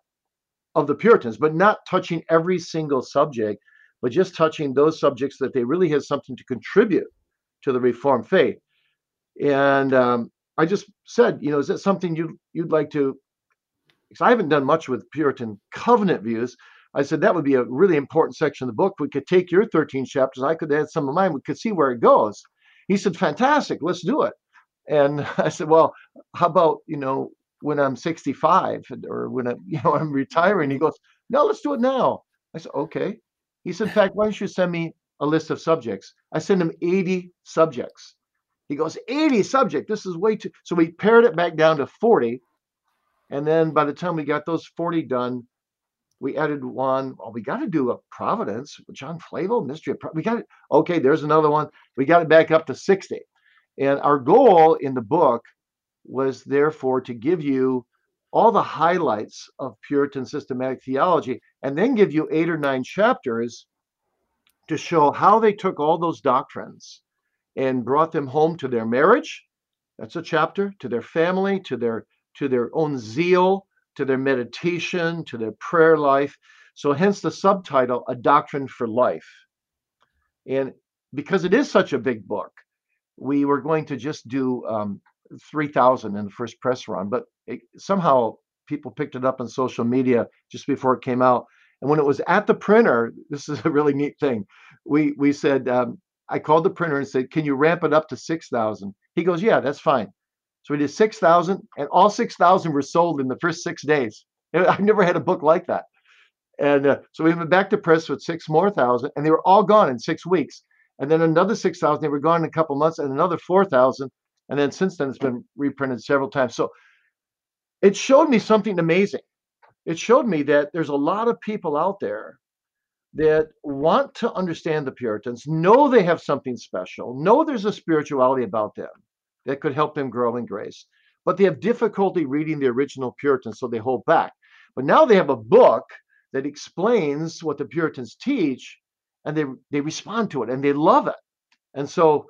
of the Puritans, but not touching every single subject, but just touching those subjects that they really have something to contribute to the Reformed faith. And um, I just said, you know, is that something you you'd like to because I haven't done much with Puritan covenant views. I said that would be a really important section of the book. We could take your 13 chapters, I could add some of mine, we could see where it goes. He said, Fantastic, let's do it. And I said, Well, how about, you know, when I'm 65 or when I'm, you know, I'm retiring? He goes, No, let's do it now. I said, Okay. He said, In fact, why don't you send me a list of subjects? I sent him 80 subjects. He goes, 80 subject. This is way too. So we pared it back down to 40 and then by the time we got those 40 done, we added one. Well, we got to do a Providence, John Flavel, Mystery of Pro- We got it. Okay, there's another one. We got it back up to 60. And our goal in the book was therefore to give you all the highlights of Puritan systematic theology and then give you eight or nine chapters to show how they took all those doctrines and brought them home to their marriage. That's a chapter, to their family, to their to their own zeal, to their meditation, to their prayer life. So, hence the subtitle, A Doctrine for Life. And because it is such a big book, we were going to just do um, 3,000 in the first press run, but it, somehow people picked it up on social media just before it came out. And when it was at the printer, this is a really neat thing. We we said um, I called the printer and said, "Can you ramp it up to 6,000?" He goes, "Yeah, that's fine." So we did 6,000, and all 6,000 were sold in the first six days. I've never had a book like that. And uh, so we went back to press with six more thousand, and they were all gone in six weeks. and then another 6,000. They were gone in a couple months, and another 4,000. And then since then, it's been reprinted several times. So it showed me something amazing. It showed me that there's a lot of people out there that want to understand the Puritans, know they have something special, know there's a spirituality about them that could help them grow in grace, but they have difficulty reading the original Puritans, so they hold back. But now they have a book that explains what the Puritans teach, and they they respond to it and they love it. And so,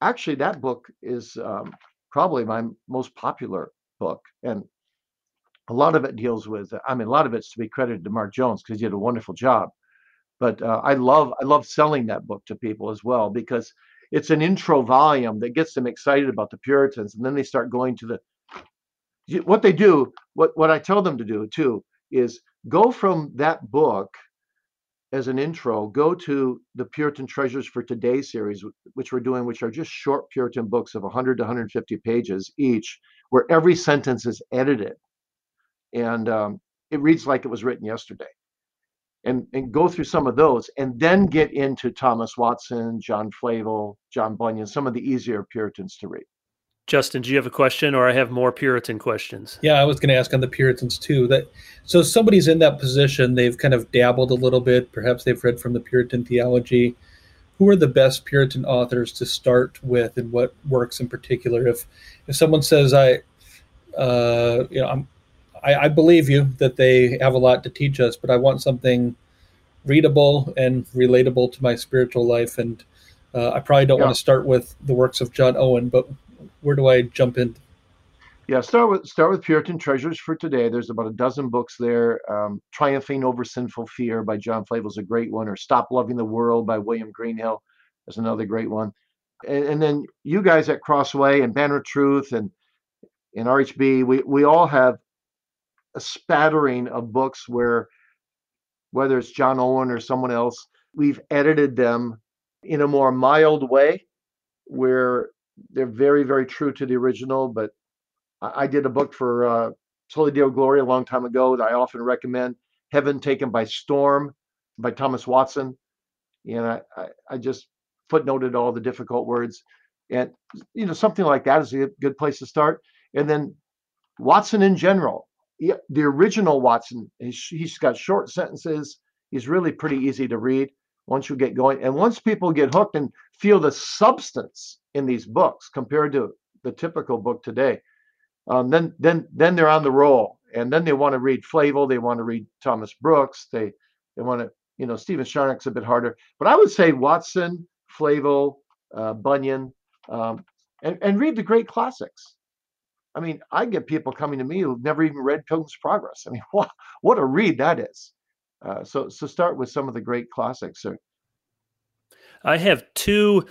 actually, that book is um, probably my most popular book, and a lot of it deals with. I mean, a lot of it's to be credited to Mark Jones because he did a wonderful job. But uh, I love I love selling that book to people as well because it's an intro volume that gets them excited about the Puritans, and then they start going to the what they do. What what I tell them to do too is go from that book as an intro, go to the Puritan Treasures for Today series, which we're doing, which are just short Puritan books of 100 to 150 pages each, where every sentence is edited. And um, it reads like it was written yesterday. And, and go through some of those, and then get into Thomas Watson, John Flavel, John Bunyan, some of the easier Puritans to read. Justin, do you have a question, or I have more Puritan questions? Yeah, I was going to ask on the Puritans too. That so somebody's in that position, they've kind of dabbled a little bit. Perhaps they've read from the Puritan theology. Who are the best Puritan authors to start with, and what works in particular? If if someone says, "I, uh, you know, I'm, I, I believe you that they have a lot to teach us, but I want something readable and relatable to my spiritual life," and uh, I probably don't yeah. want to start with the works of John Owen, but where do I jump in? Yeah, start with start with Puritan Treasures for today. There's about a dozen books there. Um, Triumphing Over Sinful Fear by John Flavel is a great one, or Stop Loving the World by William Greenhill is another great one. And, and then you guys at Crossway and Banner Truth and in RHB, we we all have a spattering of books where whether it's John Owen or someone else, we've edited them in a more mild way where they're very very true to the original but i, did a book for uh Deo Gloria a long time ago that i often recommend heaven taken by storm by thomas watson. And I, I, I just footnoted all the difficult words. And you know something like that is a good place to start. And then watson in general the original watson he's, got short sentences he's really pretty easy to read once you get going and once people get hooked and feel the substance in these books compared to the typical book today. Um, then then then they're on the roll, and then they want to read Flavel, they want to read Thomas Brooks, they they want to you know Stephen Charnock's a bit harder, but I would say Watson, Flavel, uh, Bunyan, um, and and read the great classics. I mean, I get people coming to me who've never even read Pilgrim's Progress. I mean, what what a read that is. Uh, so so start with some of the great classics. I have two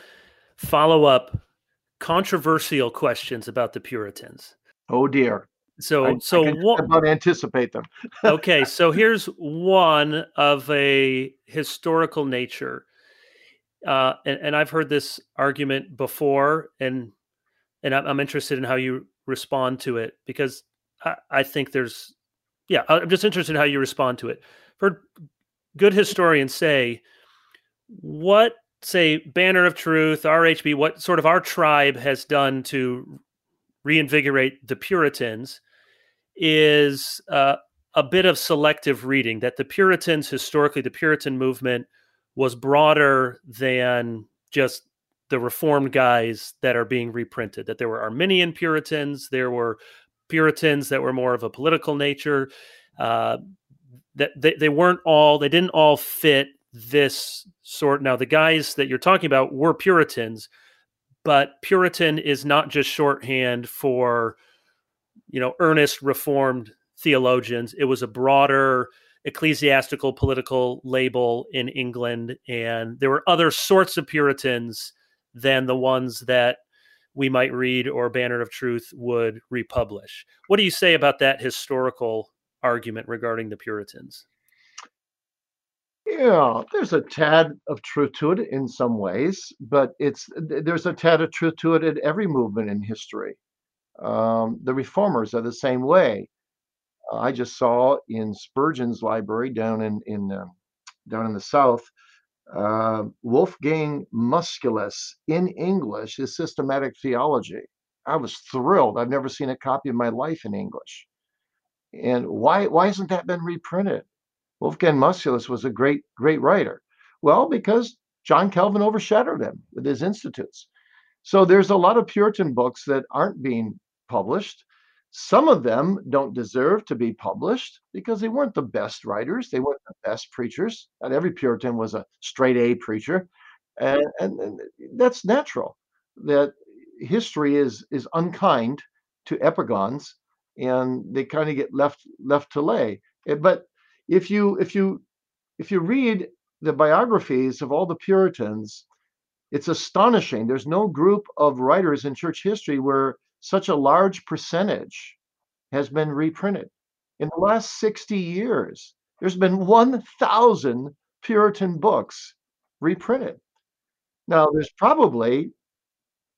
follow up controversial questions about the Puritans. Oh dear. So I, so I what about anticipate them? okay, so here's one of a historical nature. Uh, and, and I've heard this argument before, and and I'm interested in how you respond to it because I, I think there's, yeah, I'm just interested in how you respond to it. For good historians say, what say Banner of Truth, RHB, what sort of our tribe has done to reinvigorate the Puritans is uh, a bit of selective reading. That the Puritans, historically, the Puritan movement was broader than just the Reformed guys that are being reprinted. That there were Arminian Puritans, there were Puritans that were more of a political nature. Uh, that they, they weren't all, they didn't all fit this sort. Now, the guys that you're talking about were Puritans, but Puritan is not just shorthand for, you know, earnest Reformed theologians. It was a broader ecclesiastical political label in England, and there were other sorts of Puritans than the ones that we might read or Banner of Truth would republish. What do you say about that historical argument regarding the Puritans? Yeah, there's a tad of truth to it in some ways, but it's there's a tad of truth to it in every movement in history. Um, the reformers are the same way. I just saw in Spurgeon's library down in in uh, down in the south uh, Wolfgang Musculus in English, his systematic theology. I was thrilled. I've never seen a copy of my life in English. And why why hasn't that been reprinted? Wolfgang Musculus was a great great writer. Well, because John Calvin overshadowed him with his institutes. So there's a lot of Puritan books that aren't being published. Some of them don't deserve to be published because they weren't the best writers. They weren't the best preachers. Not every Puritan was a straight A preacher. And, and, and that's natural that history is is unkind to epigons and they kind of get left left to lay. Eh, but if you if you if you read the biographies of all the Puritans, it's astonishing. There's no group of writers in church history where such a large percentage has been reprinted. In the last 60 years, there's been 1,000 Puritan books reprinted. Now, there's probably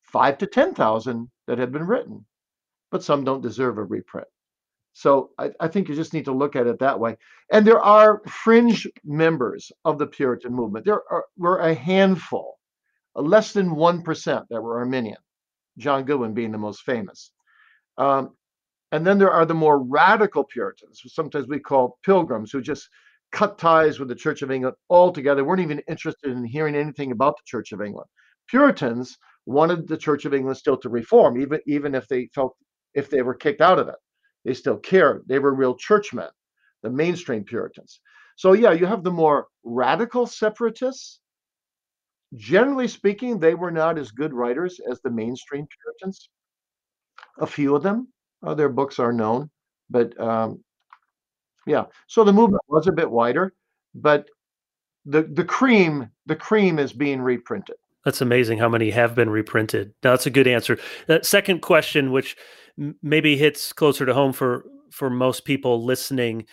five to 10,000 that have been written, but some don't deserve a reprint. So I, I, think you just need to look at it that way. And there are fringe members of the Puritan movement. There are, were a handful, less than 1% that were Arminian. John Goodwin being the most famous. Um, and then there are the more radical Puritans, who sometimes we call pilgrims, who just cut ties with the Church of England altogether, weren't even interested in hearing anything about the Church of England. Puritans wanted the Church of England still to reform, even, even if they felt if they were kicked out of it. They still cared. They were real churchmen, the mainstream Puritans. So yeah, you have the more radical separatists Generally speaking, they were not as good writers as the mainstream Puritans. A few of them, uh, their books are known, but um, yeah. So the movement was a bit wider, but the the cream the cream is being reprinted. That's amazing how many have been reprinted. Now, that's a good answer. That second question, which maybe hits closer to home for for most people listening,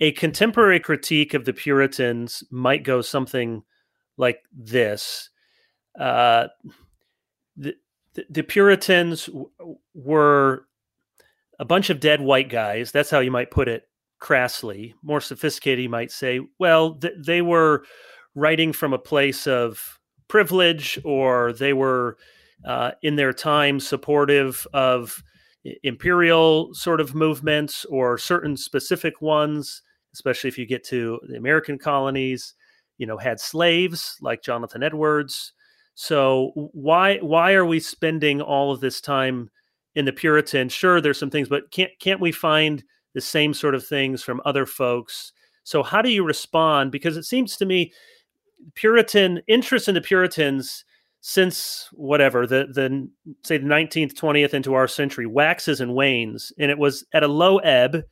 a contemporary critique of the Puritans might go something like this. Uh, the, the Puritans were a bunch of dead white guys. That's how you might put it crassly. More sophisticated, you might say, well, th- they were writing from a place of privilege or they were uh, in their time supportive of imperial sort of movements or certain specific ones, especially if you get to the American colonies you know had slaves like Jonathan Edwards. So why why are we spending all of this time in the Puritan? Sure, there's some things, but can't can't we find the same sort of things from other folks? So how do you respond? Because it seems to me Puritan interest in the Puritans since whatever the the say the 19th 20th into our century waxes and wanes and it was at a low ebb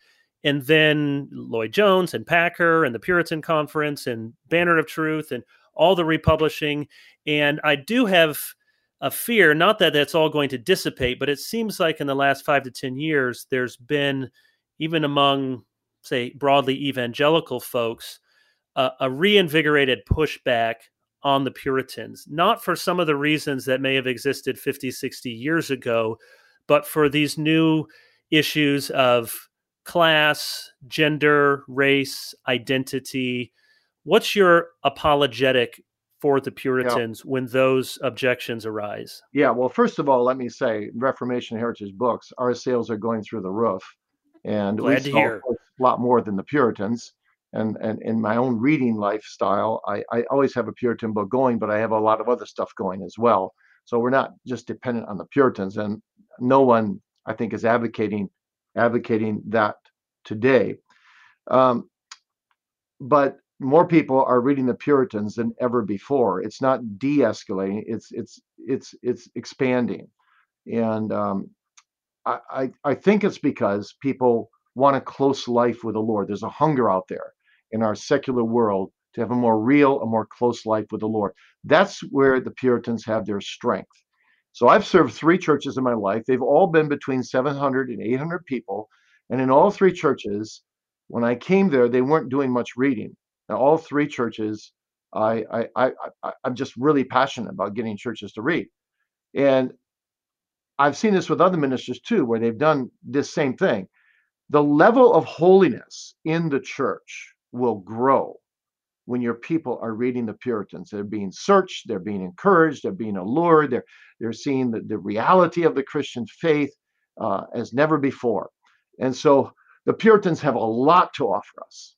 and then Lloyd Jones and Packer and the Puritan Conference and Banner of Truth and all the republishing. And I do have a fear, not that that's all going to dissipate, but it seems like in the last five to 10 years, there's been, even among, say, broadly evangelical folks, uh, a reinvigorated pushback on the Puritans, not for some of the reasons that may have existed 50, 60 years ago, but for these new issues of class, gender, race, identity. What's your apologetic for the Puritans yeah. when those objections arise? Yeah, well, first of all, let me say Reformation Heritage Books, our sales are going through the roof. And Glad we hear. a lot more than the Puritans. And, and in my own reading lifestyle, I, I always have a Puritan book going, but I have a lot of other stuff going as well. So we're not just dependent on the Puritans. And no one, I think, is advocating advocating that today. Um, but more people are reading the Puritans than ever before. It's not de-escalating; it's it's it's it's expanding, and um, I, I I think it's because people want a close life with the Lord. There's a hunger out there in our secular world to have a more real, a more close life with the Lord. That's where the Puritans have their strength. So I've served three churches in my life. They've all been between 700 and 800 people. And in all three churches, when I came there, they weren't doing much reading. Now, all three churches, I, I, I, I, I'm just really passionate about getting churches to read. And I've seen this with other ministers too, where they've done this same thing. The level of holiness in the church will grow when your people are reading the Puritans. They're being searched, they're being encouraged, they're being allured, they're, they're seeing the, the reality of the Christian faith uh, as never before. And so the Puritans have a lot to offer us.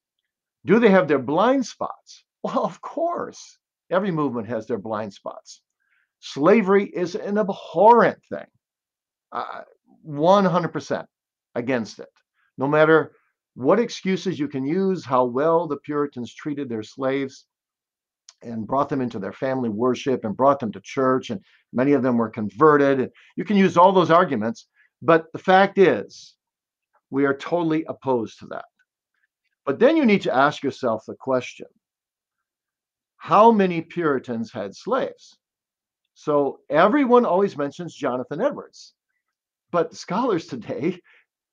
Do they have their blind spots? Well, of course. Every movement has their blind spots. Slavery is an abhorrent thing. Uh, 100% against it. No matter what excuses you can use, how well the Puritans treated their slaves and brought them into their family worship and brought them to church, and many of them were converted. You can use all those arguments, but the fact is, we are totally opposed to that. But then you need to ask yourself the question how many Puritans had slaves? So everyone always mentions Jonathan Edwards, but scholars today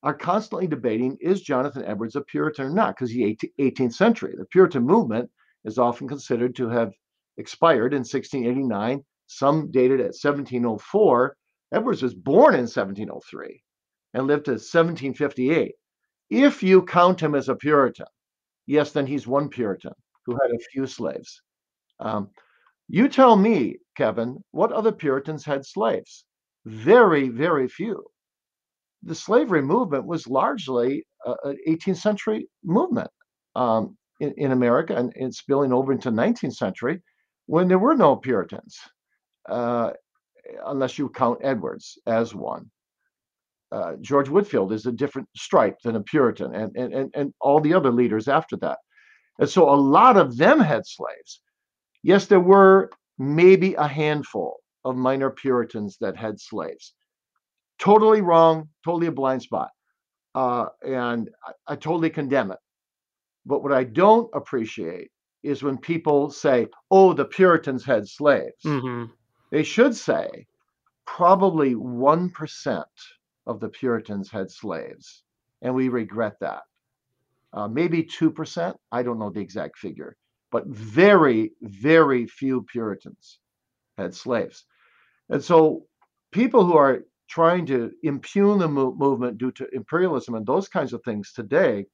are constantly debating is Jonathan Edwards a Puritan or not? Because the 18th century, the Puritan movement is often considered to have expired in 1689, some dated at 1704. Edwards was born in 1703 and lived to 1758. If you count him as a Puritan, yes, then he's one Puritan who had a few slaves. Um, you tell me, Kevin, what other Puritans had slaves? Very, very few the slavery movement was largely an 18th century movement um, in, in, America, and it's spilling over into 19th century when there were no Puritans, uh, unless you count Edwards as one. Uh, George Whitefield is a different stripe than a Puritan, and, and, and, and all the other leaders after that. And so a lot of them had slaves. Yes, there were maybe a handful of minor Puritans that had slaves totally wrong, totally a blind spot. Uh, and I, I totally condemn it. But what I don't appreciate is when people say, oh, the Puritans had slaves. Mm-hmm. They should say, probably 1% of the Puritans had slaves. And we regret that. Uh, maybe 2%. I don't know the exact figure. But very, very few Puritans had slaves. And so people who are trying to impugn the mo- movement due to imperialism and those kinds of things today,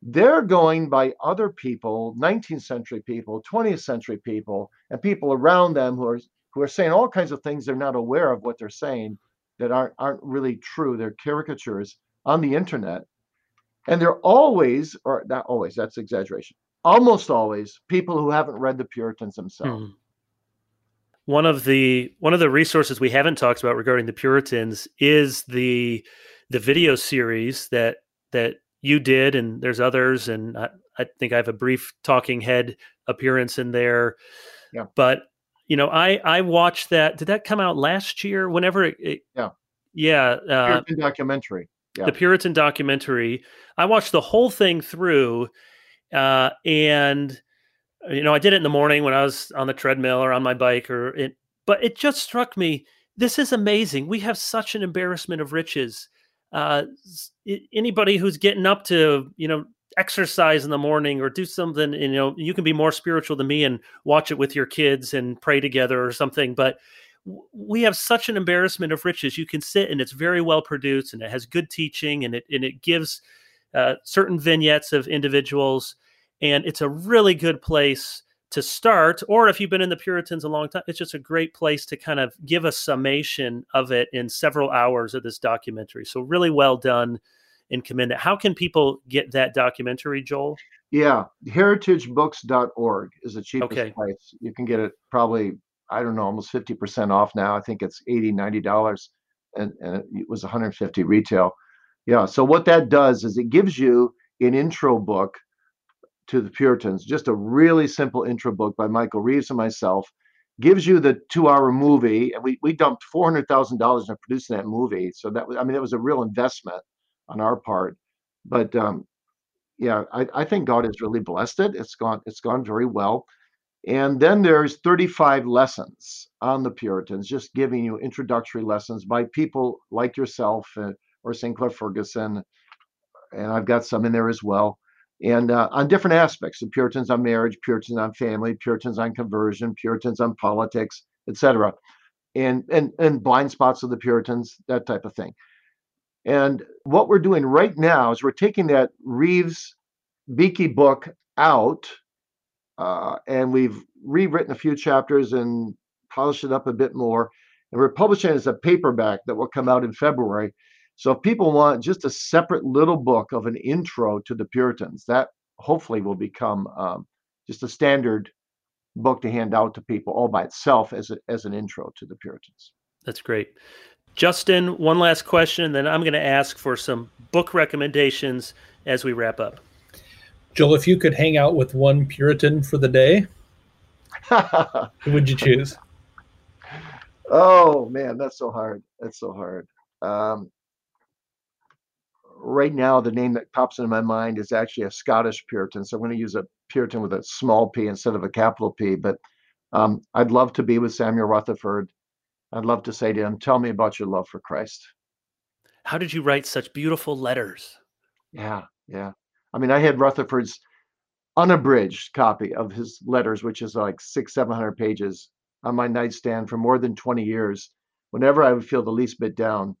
they're going by other people, 19th century people, 20th century people, and people around them who are who are saying all kinds of things they're not aware of what they're saying that aren't aren't really true. They're caricatures on the internet. And they're always, or not always, that's exaggeration, almost always people who haven't read the Puritans themselves. Hmm one of the one of the resources we haven't talked about regarding the Puritans is the the video series that that you did, and there's others, and I, I think I have a brief talking head appearance in there. Yeah. But you know, I I watched that. Did that come out last year? Whenever it, it yeah yeah uh, Puritan documentary. Yeah. The Puritan documentary. I watched the whole thing through, uh, and you know, I did it in the morning when I was on the treadmill or on my bike or it, but it just struck me this is amazing. We have such an embarrassment of riches. Uh, anybody who's getting up to, you know, exercise in the morning or do something, you know, you can be more spiritual than me and watch it with your kids and pray together or something. But we have such an embarrassment of riches. You can sit and it's very well produced and it has good teaching and it and it gives uh, certain vignettes of individuals and it's a really good place to start or if you've been in the puritans a long time it's just a great place to kind of give a summation of it in several hours of this documentary. So really well done and commend it how can people get that documentary joel? Yeah heritagebooks.org is the cheapest okay. place. You can get it probably i don't know almost 50% off now. I think it's 80 90 dollars and, and it was 150 retail. Yeah so what that does is it gives you an intro book to the Puritans, just a really simple intro book by Michael Reeves and myself, gives you the two-hour movie, and we we dumped four hundred thousand dollars into producing that movie. So that was, I mean, it was a real investment on our part. But um, yeah, I, I think God has really blessed it. It's gone it's gone very well. And then there's 35 lessons on the Puritans, just giving you introductory lessons by people like yourself uh, or Sinclair Ferguson. And I've got some in there as well and uh, on different aspects the puritans on marriage puritans on family puritans on conversion puritans on politics etc and, and and blind spots of the puritans that type of thing and what we're doing right now is we're taking that reeves Beeke book out uh, and we've rewritten a few chapters and polished it up a bit more. And we're publishing it as a paperback that will come out in February. So if people want just a separate little book of an intro to the Puritans, that hopefully will become um, just a standard book to hand out to people all by itself as, a, as an intro to the Puritans. That's great. Justin, one last question, then I'm going to ask for some book recommendations as we wrap up. Joel, if you could hang out with one Puritan for the day, who would you choose? Oh man, that's so hard. That's so hard. Um, right now, the name that pops into my mind is actually a Scottish Puritan. So I'm going to use a Puritan with a small p instead of a capital P. But um, I'd love to be with Samuel Rutherford. I'd love to say to him, "Tell me about your love for Christ." How did you write such beautiful letters? Yeah, yeah. I mean, I had Rutherford's unabridged copy of his letters, which is like six, seven hundred pages, on my nightstand for more than twenty years. Whenever I would feel the least bit down,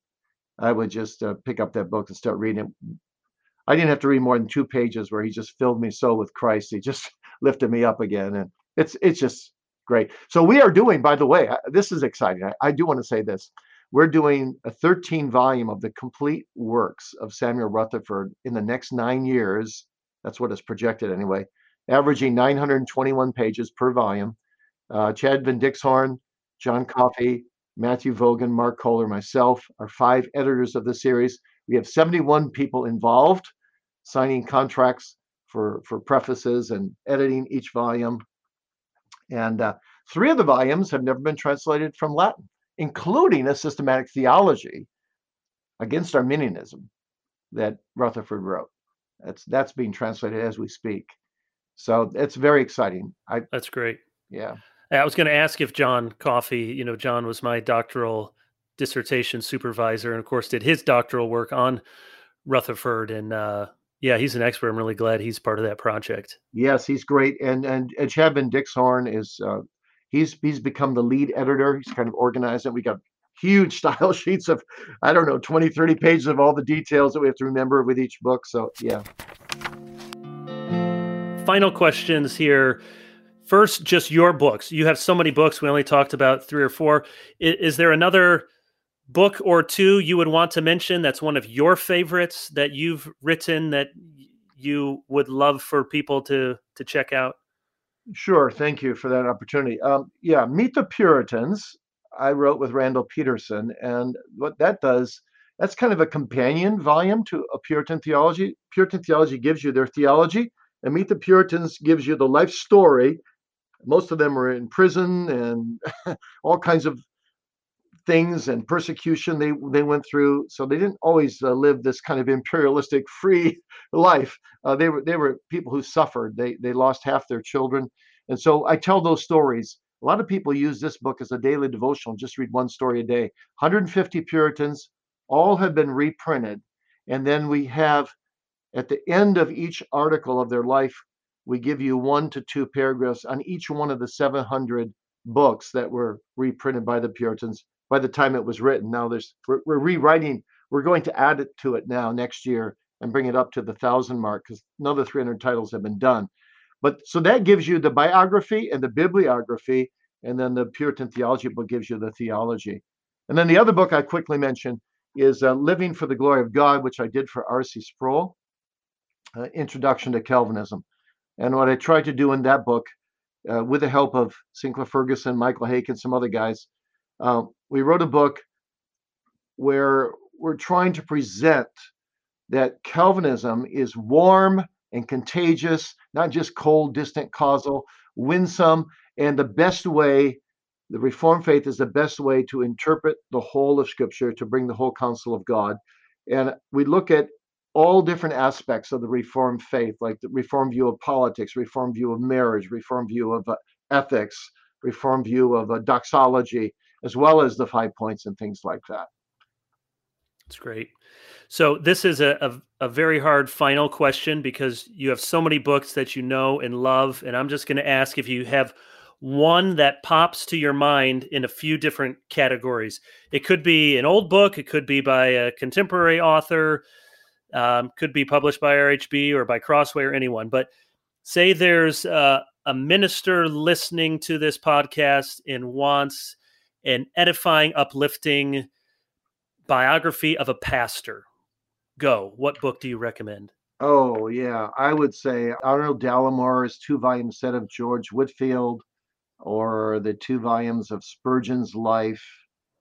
I would just uh, pick up that book and start reading it. I didn't have to read more than two pages where he just filled me so with Christ. He just lifted me up again, and it's it's just great. So we are doing, by the way, this is exciting. I, I do want to say this. We're doing a 13 volume of the complete works of Samuel Rutherford in the next nine years. That's what is projected anyway, averaging 921 pages per volume. Uh, Chad Van Dixhoorn, John Coffey, Matthew Vogan, Mark Kohler, myself are five editors of the series. We have 71 people involved, signing contracts for, for prefaces and editing each volume. And uh, three of the volumes have never been translated from Latin, including a systematic theology against Arminianism that Rutherford wrote. That's that's being translated as we speak. So it's very exciting. I, that's great. Yeah. I was going to ask if John Coffey, you know, John was my doctoral dissertation supervisor, and of course did his doctoral work on Rutherford. And uh, yeah, he's an expert. I'm really glad he's part of that project. Yes, he's great. And and, and Chad Van Dixhoorn is uh, he's he's become the lead editor. He's kind of organized it. We got huge style sheets of I don't know 20, 30 pages of all the details that we have to remember with each book. So yeah. Final questions here first just your books. You have so many books we only talked about three or four. Is, is, there another book or two you would want to mention that's one of your favorites that you've written that you would love for people to to check out? Sure thank you for that opportunity. Um, yeah meet the puritans i wrote with randall pederson and what that does that's kind of a companion volume to a puritan theology. Puritan theology gives you their theology and meet the puritans gives you the life story most of them were in prison and all kinds of things and persecution they they went through. So they didn't always uh, live this kind of imperialistic free life. Uh, they were they were people who suffered. They they lost half their children, and so I tell those stories. A lot of people use this book as a daily devotional. Just read one story a day. 150 Puritans, all have been reprinted, and then we have at the end of each article of their life we give you one to two paragraphs on each one of the 700 books that were reprinted by the Puritans by the time it was written. Now there's we're, we're rewriting. We're going to add it to it now next year and bring it up to the thousand mark because another 300 titles have been done. But so that gives you the biography and the bibliography, and then the Puritan theology book gives you the theology. And then the other book I quickly mentioned is uh, Living for the Glory of God, which I did for R.C. Sproul, uh, Introduction to Calvinism. And what I tried to do in that book, uh, with the help of Sinclair Ferguson, Michael Haykin, and some other guys, uh, we wrote a book where we're trying to present that Calvinism is warm and contagious, not just cold, distant, causal, winsome, and the best way, the Reformed faith is the best way to interpret the whole of Scripture, to bring the whole counsel of God. And we look at all different aspects of the Reformed faith, like the Reformed view of politics, Reformed view of marriage, Reformed view of uh, ethics, Reformed view of uh, doxology, as well as the five points and things like that. That's great. So this is a, a, a, very hard final question because you have so many books that you know and love. And I'm just going to ask if you have one that pops to your mind in a few different categories. It could be an old book, it could be by a contemporary author, um, could be published by RHB or by Crossway or anyone. But say there's uh, a minister listening to this podcast and wants an edifying, uplifting biography of a pastor, go. What book do you recommend? Oh yeah, I would say Arnold Dallimore's two volume set of George Whitefield, or the two volumes of Spurgeon's life.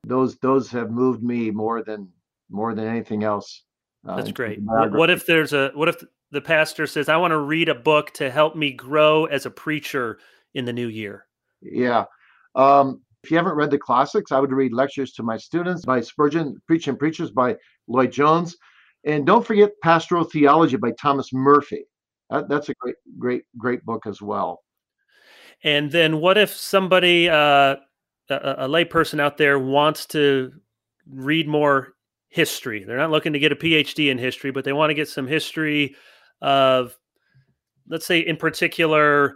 Those those have moved me more than more than anything else. That's great. What, what if there's a what if the pastor says, "I want to read a book to help me grow as a preacher in the new year"? Yeah. Um, if you haven't read the classics, I would read Lectures to My Students by Spurgeon, Preaching Preachers by Lloyd Jones. And don't forget Pastoral Theology by Thomas Murphy. That, that's a great, great, great book as well. And then what if somebody, uh, a, a layperson out there, wants to read more history? They're not looking to get a PhD in history, but they want to get some history of, let's say, in particular,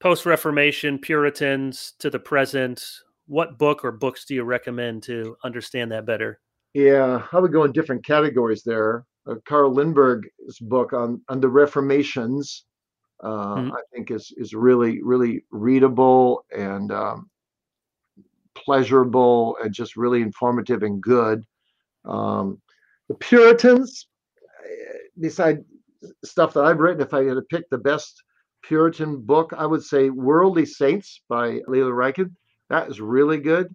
post Reformation Puritans to the present. What book or books do you recommend to understand that better? Yeah, I would go in different categories there. Uh, Carl Lindberg's book on on the Reformations, uh, mm-hmm. I think is is really really readable and um, pleasurable and just really informative and good. Um, the Puritans, beside stuff that I've written, if I had to pick the best Puritan book, I would say Worldly Saints by Leland Ryken. That is really good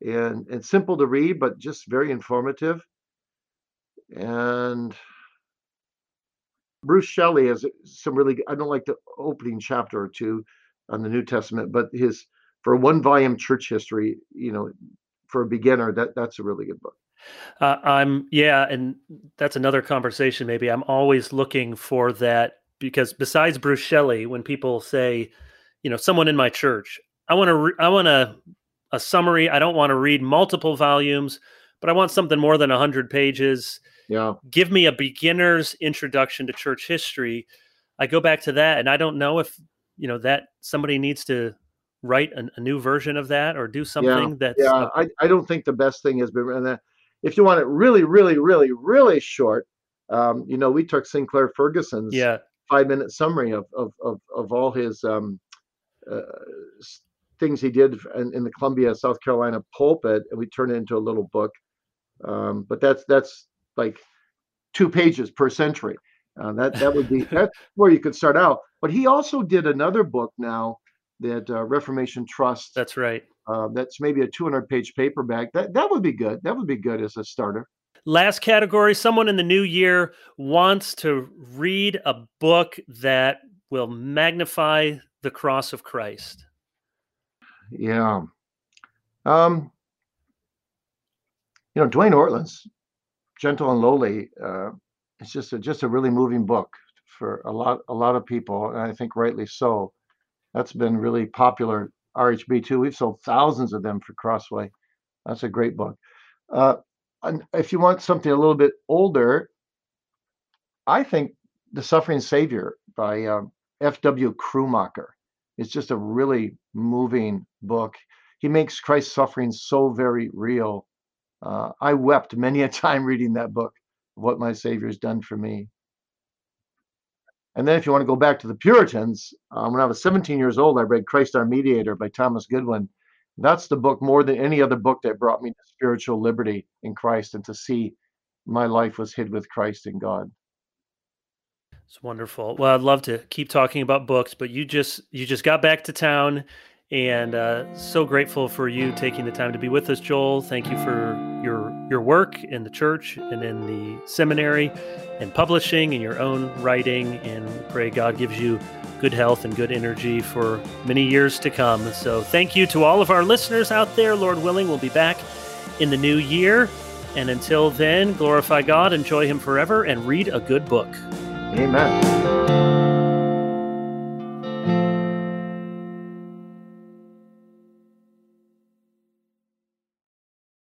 and and simple to read, but just very informative. And Bruce Shelley has some really. I don't like the opening chapter or two on the New Testament, but his for one volume church history, you know, for a beginner, that that's a really good book. Uh, I'm yeah, and that's another conversation. Maybe I'm always looking for that because besides Bruce Shelley, when people say, you know, someone in my church, I want to re- I want to a summary. I don't want to read multiple volumes, but I want something more than 100 pages. Yeah. Give me a beginner's introduction to church history. I go back to that and I don't know if, you know, that somebody needs to write a, a new version of that or do something yeah. that's Yeah, I, I don't think the best thing has been and that if you want it really really really really short, um, you know, we took Sinclair Ferguson's yeah. 5 minute summary of of of, of all his um uh, things he did in, in, the Columbia, South Carolina pulpit, and we turned it into a little book. Um, but that's that's like two pages per century. Uh, that that would be that's where you could start out. But he also did another book now that uh, Reformation Trust. That's right. Uh, that's maybe a 200 page paperback. That that would be good. That would be good as a starter. Last category: someone in the new year wants to read a book that will magnify the cross of Christ. Yeah. Um, you know, Dane Ortlund's Gentle and Lowly. Uh, it's just a, just a really moving book for a lot a lot of people, and I think rightly so. That's been really popular. RHB too. We've sold thousands of them for Crossway. That's a great book. Uh, if you want something a little bit older, I think The Suffering Savior by uh, F.W. Krummacher is just a really moving book. He makes Christ's suffering so very real. Uh, I wept many a time reading that book, what my Savior's done for me. And then, if you want to go back to the Puritans, um, when I was 17 years old, I read Christ Our Mediator by Thomas Goodwin. That's the book more than any other book that brought me to spiritual liberty in Christ and to see my life was hid with Christ in God. It's wonderful. Well, I'd love to keep talking about books, but you just you just got back to town, and uh, so grateful for you taking the time to be with us, Joel. Thank you for your your work in the church and in the seminary, and publishing and your own writing. And pray God gives you good health and good energy for many years to come. So, thank you to all of our listeners out there. Lord willing, we'll be back in the new year. And until then, glorify God, enjoy Him forever, and read a good book. Amen.